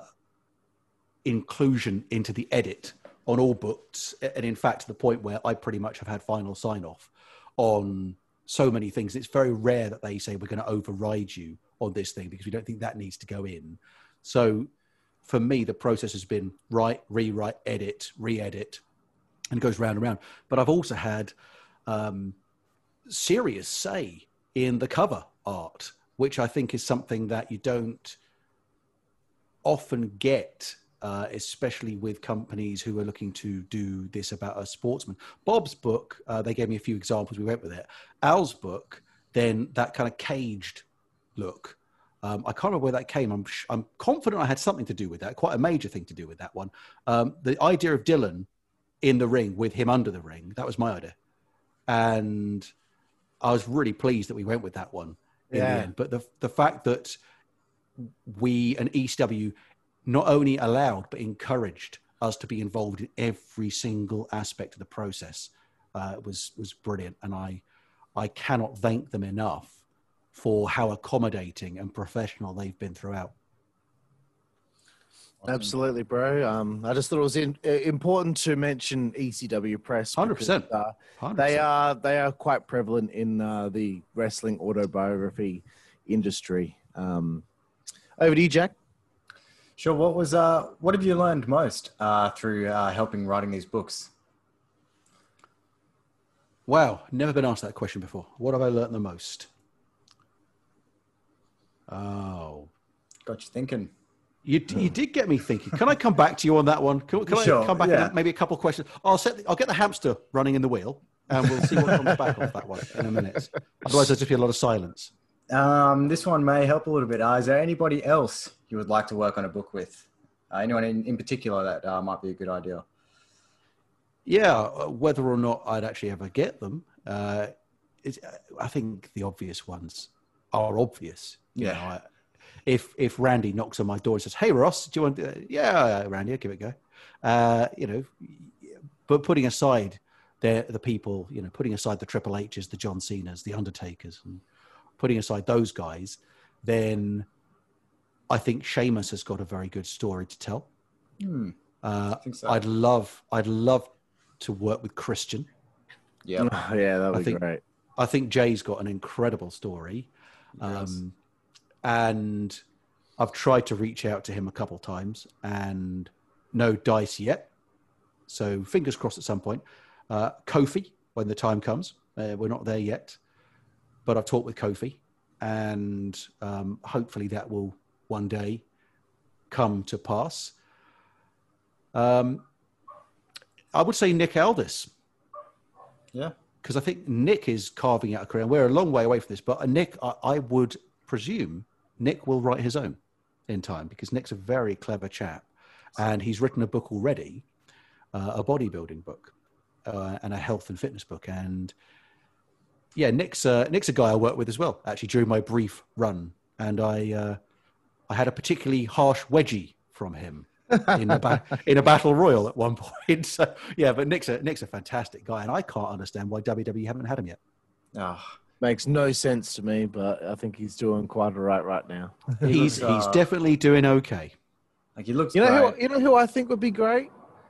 inclusion into the edit on all books, and in fact, the point where I pretty much have had final sign off on so many things. It's very rare that they say we're going to override you on this thing because we don't think that needs to go in. So for me, the process has been write, rewrite, edit, re-edit, and it goes round and round. But I've also had um, serious say in the cover art, which I think is something that you don't often get, uh, especially with companies who are looking to do this about a sportsman. Bob's book, uh, they gave me a few examples. We went with it. Al's book, then that kind of caged look. Um, I can't remember where that came. I'm, sh- I'm confident I had something to do with that, quite a major thing to do with that one. Um, the idea of Dylan in the ring with him under the ring, that was my idea. And I was really pleased that we went with that one in Yeah. the end. But the, the fact that we and ECW not only allowed but encouraged us to be involved in every single aspect of the process uh, was was brilliant, and I I cannot thank them enough for how accommodating and professional they've been throughout. Absolutely, bro. Um, I just thought it was in, uh, important to mention ECW Press. 100%. Uh, 100%. they are they are quite prevalent in uh, the wrestling autobiography industry. Um, over to you, Jack. Sure. What was uh, what have you learned most uh, through uh, helping writing these books? Wow, never been asked that question before. What have I learned the most? Oh, Got you thinking. You, you did get me thinking. Can I come back to you on that one? Can, can Sure, I come back yeah. maybe a couple of questions? I'll set. The, I'll get the hamster running in the wheel, and we'll see what comes back off that one in a minute. Otherwise, there'll just be a lot of silence. Um, this one may help a little bit. Uh, is there anybody else you would like to work on a book with? Uh, anyone in, in particular that uh, might be a good idea? Yeah, uh, whether or not I'd actually ever get them, uh, I think the obvious ones are obvious. You Yeah. know, I, if if Randy knocks on my door and says, "Hey Ross, do you want?" To, yeah, Randy, I'll give it a go. Uh, you know, but putting aside the the people, you know, putting aside the Triple H's, the John Cena's, the Undertakers, and putting aside those guys, then I think Sheamus has got a very good story to tell. Hmm. Uh, I think so. I'd love, I'd love to work with Christian. yeah. *laughs* yeah, that I would be think- great. I think Jay's got an incredible story. Um, and I've tried to reach out to him a couple times and no dice yet. So fingers crossed at some point. Uh, Kofi, when the time comes, uh, we're not there yet, but I've talked with Kofi and um, hopefully that will one day come to pass. Um, I would say Nick Aldis Yeah. because I think Nick is carving out a career. And we're a long way away from this, but Nick, I, I would presume Nick will write his own in time because Nick's a very clever chap, and he's written a book already, uh, a bodybuilding book, uh, and a health and fitness book. And yeah, Nick's uh, Nick's a guy I worked with as well, actually during my brief run, and I uh, I had a particularly harsh wedgie from him. in a ba- *laughs* in a battle royal at one *laughs* point. So yeah, but Nick's a Nick's a fantastic guy, and I can't understand why WWE haven't had him yet. Oh, Makes no sense to me, but I think he's doing quite all right right now. He *laughs* he's looks, he's uh, definitely doing okay. like he looks You know great. who? You know who I think would be great?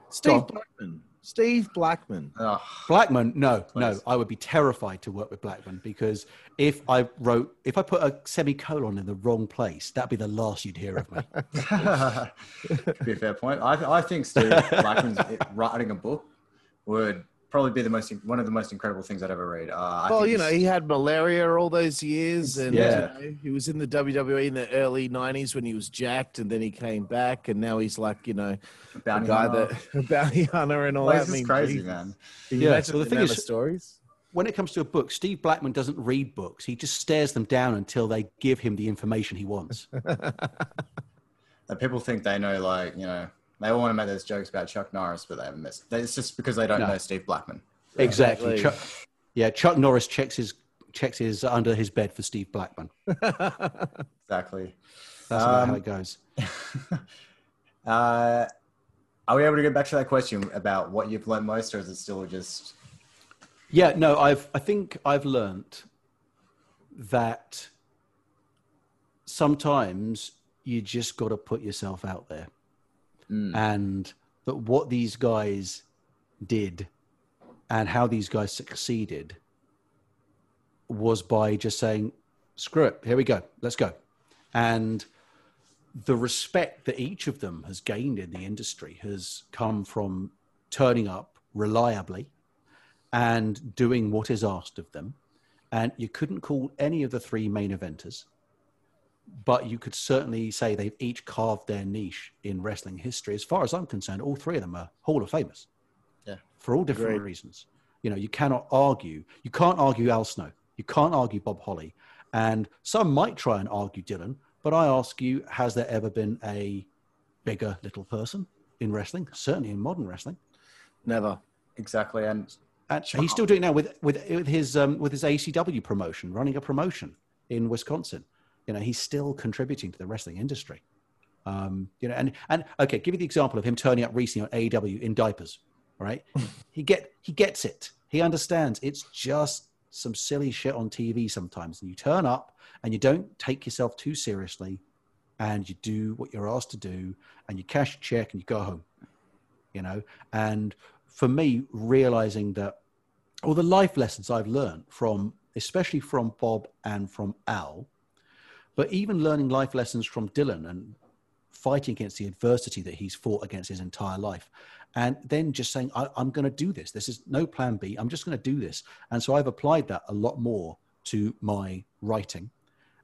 Steve on. Blackman. Steve Blackman. Oh, Blackman, no, no, I would be terrified to work with Blackman because if I wrote, if I put a semicolon in the wrong place, that'd be the last you'd hear of me. *laughs* could be a fair point. I, I think Steve Blackman's *laughs* writing a book would probably be the most one of the most incredible things I'd ever read. Uh, I well, you know, he had malaria all those years, and Yeah. you know, he was in the WWE in the early '90s when he was jacked, and then he came back, and now he's like, you know, a a bounty guy hunter. that *laughs* bounty hunter and all Like, that. this I is mean, crazy, Jesus. man. Can you Yeah, imagine well, the the thing is- stories? when it comes to a book, Steve Blackman doesn't read books. He just stares them down until they give him the information he wants. *laughs* That people think they know, like you know, they all want to make those jokes about Chuck Norris, but they haven't missed. It's just because they don't No. know Steve Blackman. exactly. Exactly. Chuck, yeah, Chuck Norris checks his checks his under his bed for Steve Blackman. *laughs* Exactly. That's about how Um, it goes. *laughs* Uh, are we able to get back to that question about what you've learned most, or is it still just Yeah, no, I've I think I've learned that sometimes you just got to put yourself out there. Mm. And that what these guys did and how these guys succeeded was by just saying, screw it, here we go, let's go. And the respect that each of them has gained in the industry has come from turning up reliably and doing what is asked of them. And you couldn't call any of the three main eventers, but you could certainly say they've each carved their niche in wrestling history. As far as I'm concerned, all three of them are Hall of Famers. Yeah. For all different Agreed. reasons. You know, you cannot argue. You can't argue Al Snow. You can't argue Bob Holly. And some might try and argue Dylan, but I ask you, has there ever been a bigger little person in wrestling? Certainly in modern wrestling. Never. Exactly. And Actually, he's still doing now with with with his um, with his ACW promotion, running a promotion in Wisconsin. You know, he's still contributing to the wrestling industry. Um, you know, and and okay, give you the example of him turning up recently on AEW in diapers. All right, he get he gets it. He understands. It's just some silly shit on TV sometimes, and you turn up and you don't take yourself too seriously, and you do what you're asked to do, and you cash your check and you go home. You know, and for me, realizing that all the life lessons I've learned from, especially from Bob and from Al, but even learning life lessons from Dylan and fighting against the adversity that he's fought against his entire life. And then just saying, I, I'm going to do this. This is no plan B. I'm just going to do this. And so I've applied that a lot more to my writing.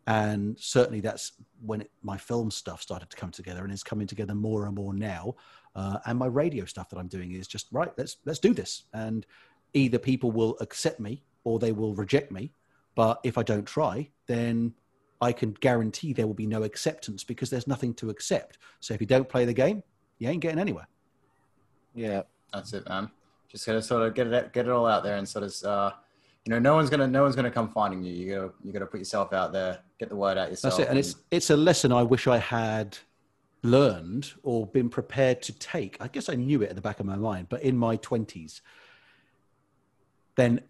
And certainly that's when it, my film stuff started to come together and is coming together more and more now. Uh, and my radio stuff that I'm doing is just right. Let's let's do this. And either people will accept me or they will reject me. But if I don't try, then I can guarantee there will be no acceptance because there's nothing to accept. So if you don't play the game, you ain't getting anywhere. Yeah. That's it, man. Just gotta sort of get it get it all out there and sort of uh, you know, no one's gonna no one's gonna come finding you. You gotta you gotta put yourself out there, get the word out yourself. That's it. And it's it's a lesson I wish I had learned or been prepared to take. I guess I knew it at the back of my mind, but in my twenties, then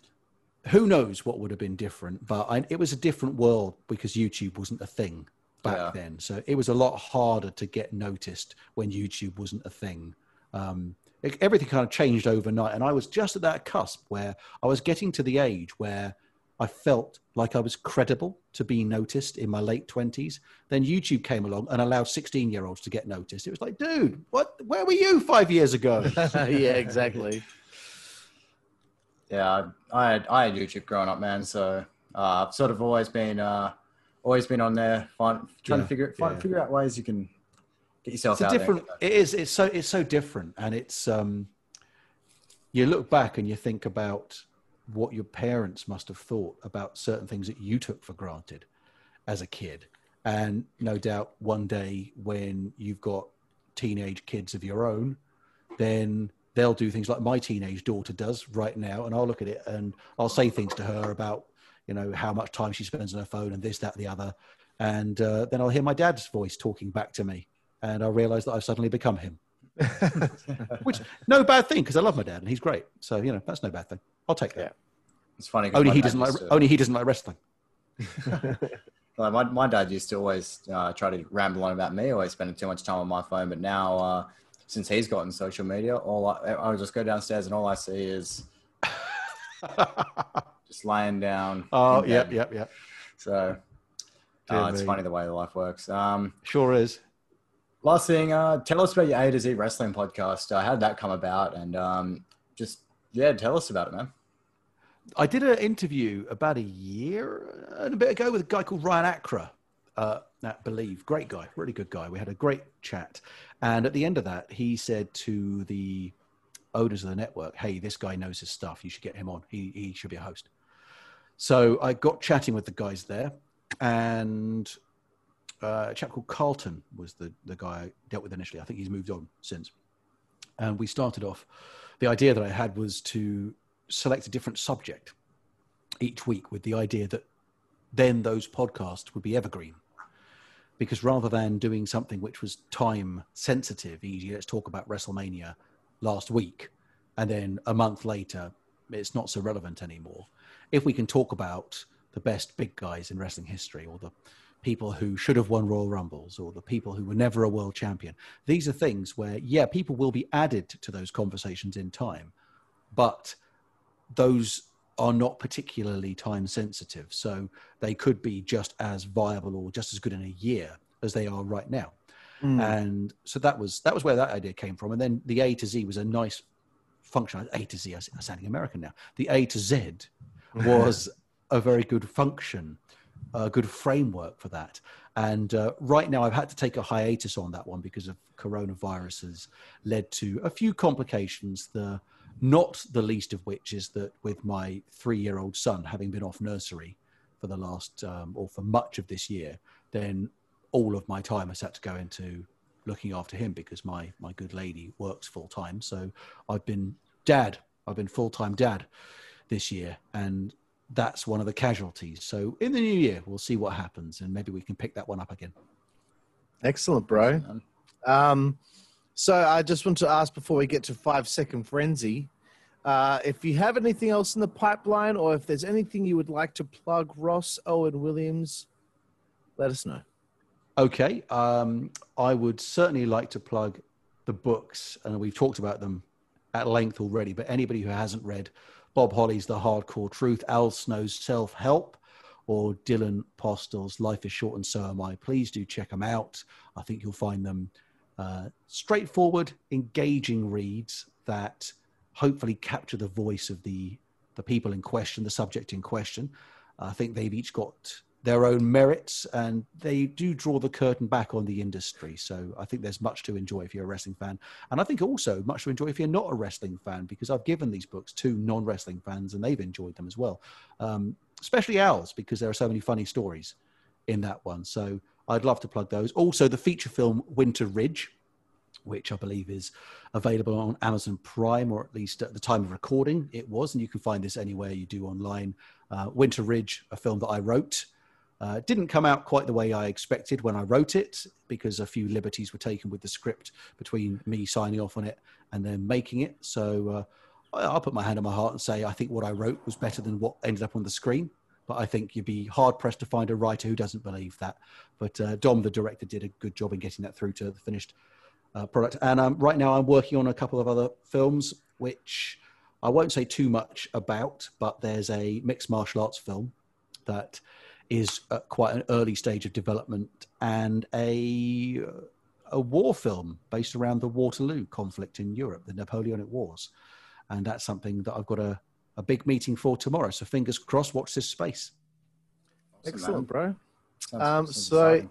who knows what would have been different. But I, it was a different world because YouTube wasn't a thing back Yeah. then. So it was a lot harder to get noticed when YouTube wasn't a thing. Um, it, everything kind of changed overnight, and I was just at that cusp where I was getting to the age where I felt like I was credible to be noticed in my late twenties. Then YouTube came along and allowed sixteen-year-olds to get noticed. It was like, dude, what? Where were you five years ago? *laughs* yeah, exactly. Yeah, I had I had YouTube growing up, man. So uh, I've sort of always been uh, always been on there, find, trying Yeah, to figure find, yeah. figure out ways you can get yourself it's a out different it is it's so it's so different and it's um you look back and you think about what your parents must have thought about certain things that you took for granted as a kid and no doubt one day when you've got teenage kids of your own then they'll do things like my teenage daughter does right now and i'll look at it and i'll say things to her about you know how much time she spends on her phone and this that the other and uh, then i'll hear my dad's voice talking back to me and I realize that I've suddenly become him. *laughs* Which no bad thing because I love my dad and he's great. So you know that's no bad thing. I'll take that. Yeah. It's funny. 'cause Only he doesn't like to- only he doesn't like wrestling. *laughs* Like my, my dad used to always uh, try to ramble on about me, always spending too much time on my phone. But now, uh, since he's gotten social media, all I, I'll just go downstairs and all I see is *laughs* just laying down. oh yep yep yep. So uh, it's funny the way life works. Um, Sure is. last thing, uh, tell us about your A to Z wrestling podcast. Uh, how did that come about? And um, just yeah, tell us about it, man. I did an interview about a year and a bit ago with a guy called Ryan Acra uh, at Believe. Great guy, really good guy. We had a great chat. And at the end of that, he said to the owners of the network, Hey, this guy knows his stuff. You should get him on. He, he should be a host. So I got chatting with the guys there. And uh, a chap called Carlton was the, the guy I dealt with initially. I think he's moved on since. And we started off. The idea that I had was to select a different subject each week with the idea that then those podcasts would be evergreen. Because rather than doing something which was time sensitive, e.g., let's talk about WrestleMania last week, and then a month later, it's not so relevant anymore. If we can talk about the best big guys in wrestling history, or the people who should have won Royal Rumbles, or the people who were never a world champion. These are things where, yeah, people will be added to those conversations in time, but those are not particularly time sensitive. So they could be just as viable or just as good in a year as they are right now. Mm. And so that was that was where that idea came from. And then the A to Z was a nice function. A to Z, I'm sounding American now. The A to Z *laughs* was a very good function, a good framework for that. And uh, right now, I've had to take a hiatus on that one because of coronavirus has led to a few complications. The not the least of which is that with my three-year-old son having been off nursery for the last um, or for much of this year, then all of my time has had to go into looking after him because my my good lady works full time. So I've been dad. I've been full time dad this year, and that's one of the casualties. So in the new year, we'll see what happens, and maybe we can pick that one up again. Excellent, bro. Um, so I just want to ask before we get to five second frenzy, uh, if you have anything else in the pipeline, or if there's anything you would like to plug, Ross Owen Williams, let us know. Okay, um, I would certainly like to plug the books, and we've talked about them at length already. But anybody who hasn't read Bob Holly's The Hardcore Truth, Al Snow's Self Help, or Dylan Postl's Life is Short and So Am I, please do check them out. I think you'll find them uh, straightforward, engaging reads that hopefully capture the voice of the the people in question, the subject in question. I think they've each got their own merits and they do draw the curtain back on the industry. So I think there's much to enjoy if you're a wrestling fan. And I think also much to enjoy if you're not a wrestling fan, because I've given these books to non wrestling fans and they've enjoyed them as well. Um, especially ours, because there are so many funny stories in that one. So I'd love to plug those. Also, the feature film Winter Ridge, which I believe is available on Amazon Prime, or at least at the time of recording, it was. And you can find this anywhere you do online. Uh, Winter Ridge, a film that I wrote. Uh, didn't come out quite the way I expected when I wrote it because a few liberties were taken with the script between me signing off on it and then making it. So uh, I'll put my hand on my heart and say I think what I wrote was better than what ended up on the screen. But I think you'd be hard pressed to find a writer who doesn't believe that. But uh, Dom, the director, did a good job in getting that through to the finished uh, product. And um, right now, I'm working on a couple of other films, which I won't say too much about. But there's a mixed martial arts film that is at quite an early stage of development, and a a war film based around the Waterloo conflict in Europe, the Napoleonic Wars, and that's something that I've got a a big meeting for tomorrow. So fingers crossed. Watch this space. Excellent, bro. Um, so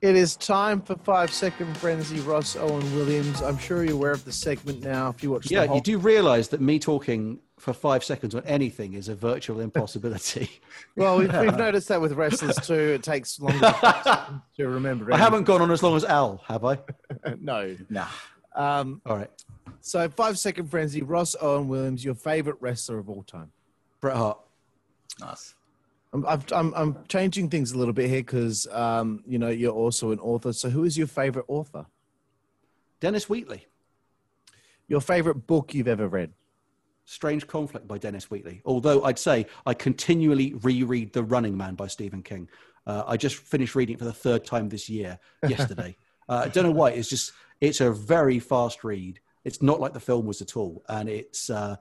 it is time for five second frenzy. Ross Owen Williams. I'm sure you're aware of the segment now. If you watch, Yeah, the whole- you do realize that me talking for five seconds on anything is a virtual impossibility. *laughs* Well, we've, we've *laughs* noticed that with wrestlers too. It takes longer to remember. I haven't gone on as long as Al, have I? anything. *laughs* no. nah. Um, All right, so five second frenzy. Ross Owen Williams, your favorite wrestler of all time. Bret Hart. Nice. I'm, I've, I'm, I'm changing things a little bit here because um, you know you're also an author. So who is your favorite author? Dennis Wheatley. Your favorite book you've ever read? Strange Conflict by Dennis Wheatley. Although I'd say I continually reread The Running Man by Stephen King. Uh, I just finished reading it for the third time this year, *laughs* yesterday. uh, I don't know why. It's just, it's a very fast read. It's not like the film was at all. And it's, uh,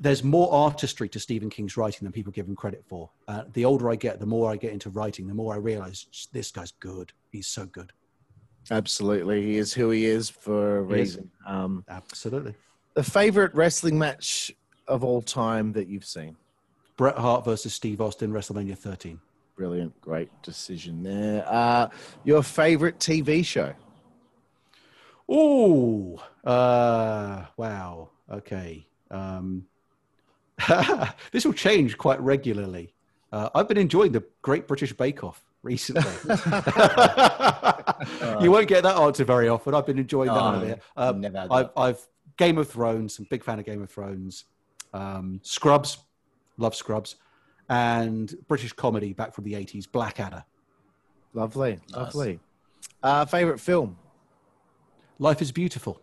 there's more artistry to Stephen King's writing than people give him credit for. Uh, the older I get, the more I get into writing, the more I realize this guy's good. He's so good. Absolutely, he is who he is for a reason. Um, Absolutely. the favorite wrestling match of all time that you've seen? Bret Hart versus Steve Austin, WrestleMania 13. Brilliant, great decision there. Uh, your favorite TV show? Ooh, uh, wow. Okay. Um, *laughs* this will change quite regularly. Uh, I've been enjoying the Great British Bake Off recently. *laughs* you won't get that answer very often. I've been enjoying that Oh, one a bit. Uh, never I've. I've Game of Thrones. I'm a big fan of Game of Thrones. Um, Scrubs, love Scrubs, and British comedy back from the 80s, Blackadder. Lovely, Nice. lovely. Uh, favorite film? Life is beautiful.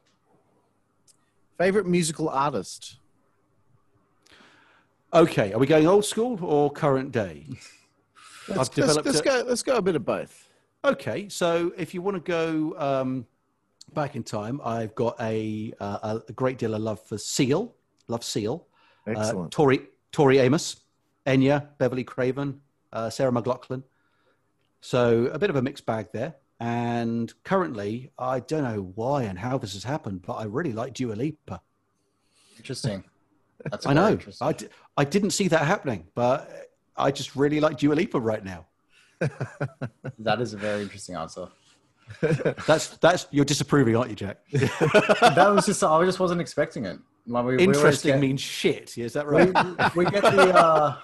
Favorite musical artist? Okay, are we going old school or current day? *laughs* Let's, I've developed let's, let's go. Let's go a bit of both. Okay, so if you want to go um, back in time, I've got a, uh, a great deal of love for Seal. Love Seal. Uh, Excellent. Tori, Tori Amos, Enya, Beverly Craven, uh, Sarah McLachlan. So a bit of a mixed bag there. And currently, I don't know why and how this has happened, but I really like Dua Lipa. Interesting. That's *laughs* I know. I, d- I didn't see that happening, but I just really like Dua Lipa right now. *laughs* That is a very interesting answer. *laughs* That's that's you're disapproving, aren't you, Jack? That was just I just wasn't expecting it. Like, we, we Interesting get- means shit. Is that we, right? we get the uh,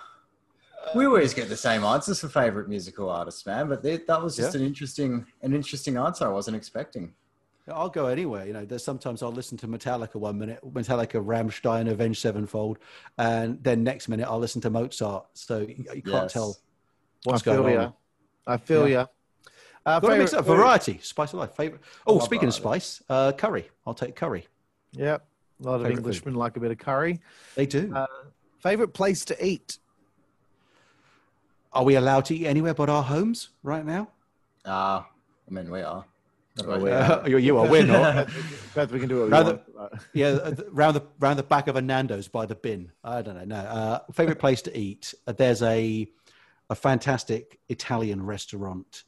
we always get the same answers for favorite musical artists, man. But they, that was just Yeah. an interesting an interesting answer I wasn't expecting. I'll go anywhere. You know, there's sometimes I'll listen to Metallica one minute, Metallica, Rammstein, Avenged Sevenfold, and then next minute I'll listen to Mozart. So you, you can't Yes. tell what's I feel going ya. on. I feel Yeah. ya. Uh, Got to mix up variety, spice of life. Favorite. Oh, love speaking of spice, uh, curry. I'll take curry. Yep. A lot of Favorite food. Englishmen like a bit of curry. They do. Uh, favorite place to eat? Are we allowed to eat anywhere but our homes right now? Uh, I mean, we are. What about we you? are. you, you are. We're not. *laughs* Beth, we can do what we Rather- want. *laughs* yeah, uh, round the round the back of a Nando's by the bin. I don't know. No, uh, favorite *laughs* place to eat. Uh, there's a a fantastic Italian restaurant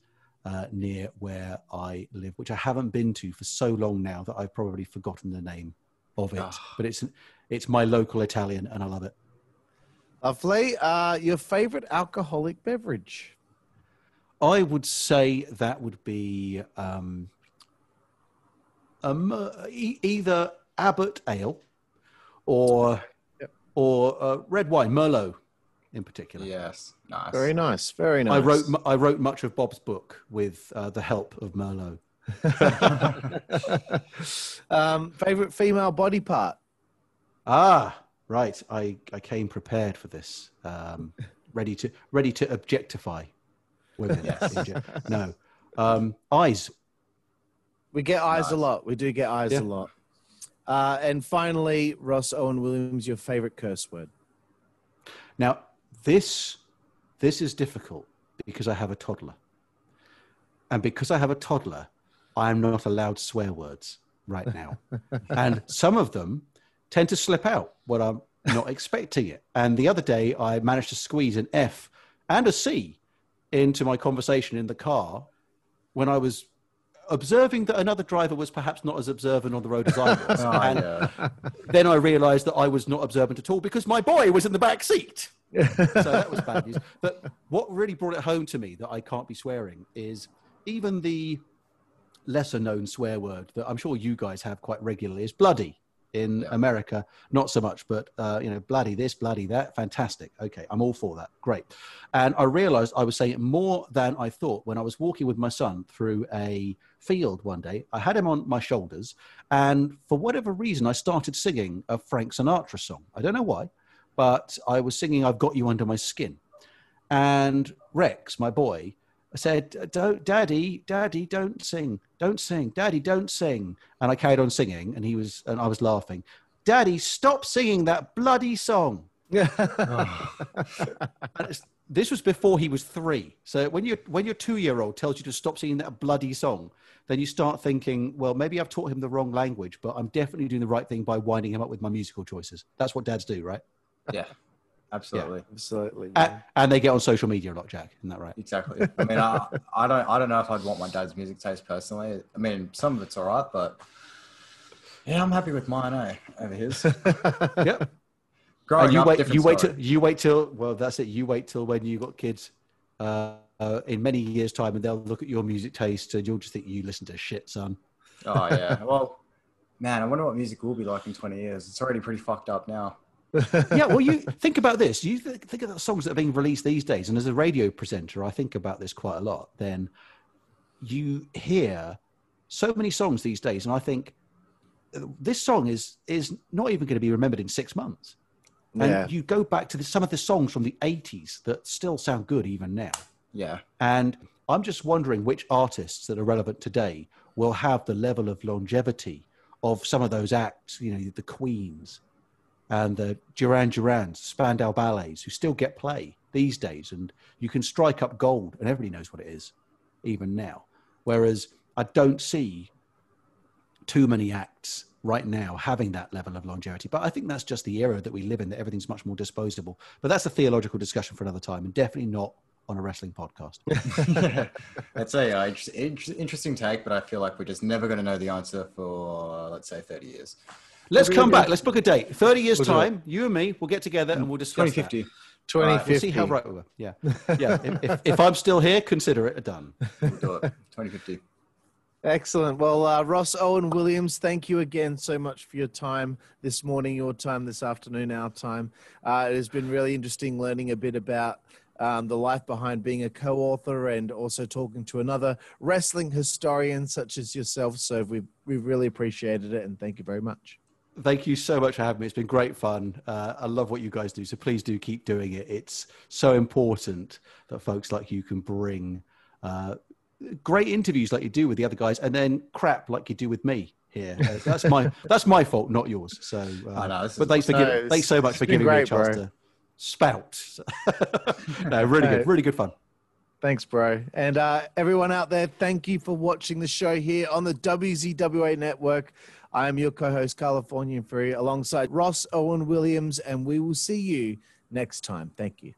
uh, near where I live, which I haven't been to for so long now that I've probably forgotten the name of it. Ah. But it's it's my local Italian, and I love it. Lovely. Uh, your favorite alcoholic beverage? I would say that would be um, um, uh, e- either Abbot Ale or or uh, red wine, Merlot, in particular. Yes, nice. Very nice. Very nice. I wrote I wrote much of Bob's book with uh, the help of Merlot. *laughs* um, favorite female body part? Ah, right. I, I came prepared for this, um, *laughs* ready to ready to objectify women. Yes. no, um, eyes. We get eyes a lot. We do get eyes Yeah. a lot. Uh, and finally, Ross Owen Williams, your favorite curse word? Now this this is difficult because I have a toddler, and because I have a toddler, I am not allowed swear words right now, *laughs* and some of them tend to slip out when I'm not expecting it. And the other day, I managed to squeeze an F and a C into my conversation in the car when I was observing that another driver was perhaps not as observant on the road as I was. *laughs* Oh, and yeah. then I realized that I was not observant at all because my boy was in the back seat. so that was bad news. *laughs* But what really brought it home to me that I can't be swearing is even the lesser known swear word that I'm sure you guys have quite regularly is bloody. In Yeah. America, not so much, but uh, you know, bloody this, bloody that, fantastic. Okay, I'm all for that. Great. And I realized I was saying it more than I thought when I was walking with my son through a field one day. I had him on my shoulders, and for whatever reason, I started singing a Frank Sinatra song. I don't know why, but I was singing "I've Got You Under My Skin," and Rex, my boy, said, "Don't, Daddy, Daddy, don't sing, don't sing, Daddy, don't sing." And I carried on singing, and he was, and I was laughing. Daddy, stop singing that bloody song. *laughs* And it's, this was before he was three. So when you when your two year old tells you to stop singing that bloody song, then you start thinking, well, maybe I've taught him the wrong language, but I'm definitely doing the right thing by winding him up with my musical choices. That's what dads do, right? yeah, absolutely. Absolutely. A- And, they get on social media a lot, Jack. Isn't that right? Exactly. I mean, I, *laughs* I don't, I don't know if I'd want my dad's music taste personally. I mean, some of it's all right, but yeah, I'm happy with mine, eh, over his. *laughs* Yep. Growing and you up, wait. different You wait story. till you wait till. Well, that's it. You wait till when you've got kids. Uh, uh, in many years' time, and they'll look at your music taste, and you'll just think you listen to shit, son. Oh yeah. *laughs* Well, man, I wonder what music will be like in 20 years. It's already pretty fucked up now. Yeah, well, you think about this. You th- think of the songs that are being released these days, and as a radio presenter, I think about this quite a lot. Then you hear so many songs these days, and I think uh, this song is is not even going to be remembered in six months. And Yeah. you go back to the, some of the songs from the '80s that still sound good even now. Yeah. And I'm just wondering which artists that are relevant today will have the level of longevity of some of those acts, you know, the Queens and the Duran Durans, Spandau Ballets, who still get play these days, and you can strike up gold, and everybody knows what it is, even now. Whereas I don't see too many acts right now having that level of longevity. But I think that's just the era that we live in, that everything's much more disposable. But that's a theological discussion for another time, and definitely not on a wrestling podcast. *laughs* That's a uh, inter- inter- interesting take, but I feel like we're just never going to know the answer for, let's say, 30 years. Let's come back. Let's book a date. 30 years' We'll time, you and me, we'll get together and we'll discuss that. 2050. All right, 2050. we'll see how right we were. Yeah. *laughs* Yeah. if, if, if I'm still here, consider it a done. We'll do it. 2050. Excellent. Well, uh, Ross Owen Williams, thank you again so much for your time this morning, your time this afternoon, our time. Uh, it has been really interesting learning a bit about um, the life behind being a co author and also talking to another wrestling historian such as yourself. So we've, we've really appreciated it and thank you very much. Thank you so much for having me. It's been great fun. Uh, I love what you guys do. So please do keep doing it. It's so important that folks like you can bring uh, great interviews like you do with the other guys and then crap like you do with me here. Uh, *laughs* that's my that's my fault, not yours. So, uh, I know, but thanks for giving, thanks so much for giving me a chance bro. to spout. *laughs* no, really good, really good fun. Thanks, bro. And uh, everyone out there, thank you for watching the show here on the WZWA network. I am your co host, Californian Free, alongside Ross Owen Williams, and we will see you next time. Thank you.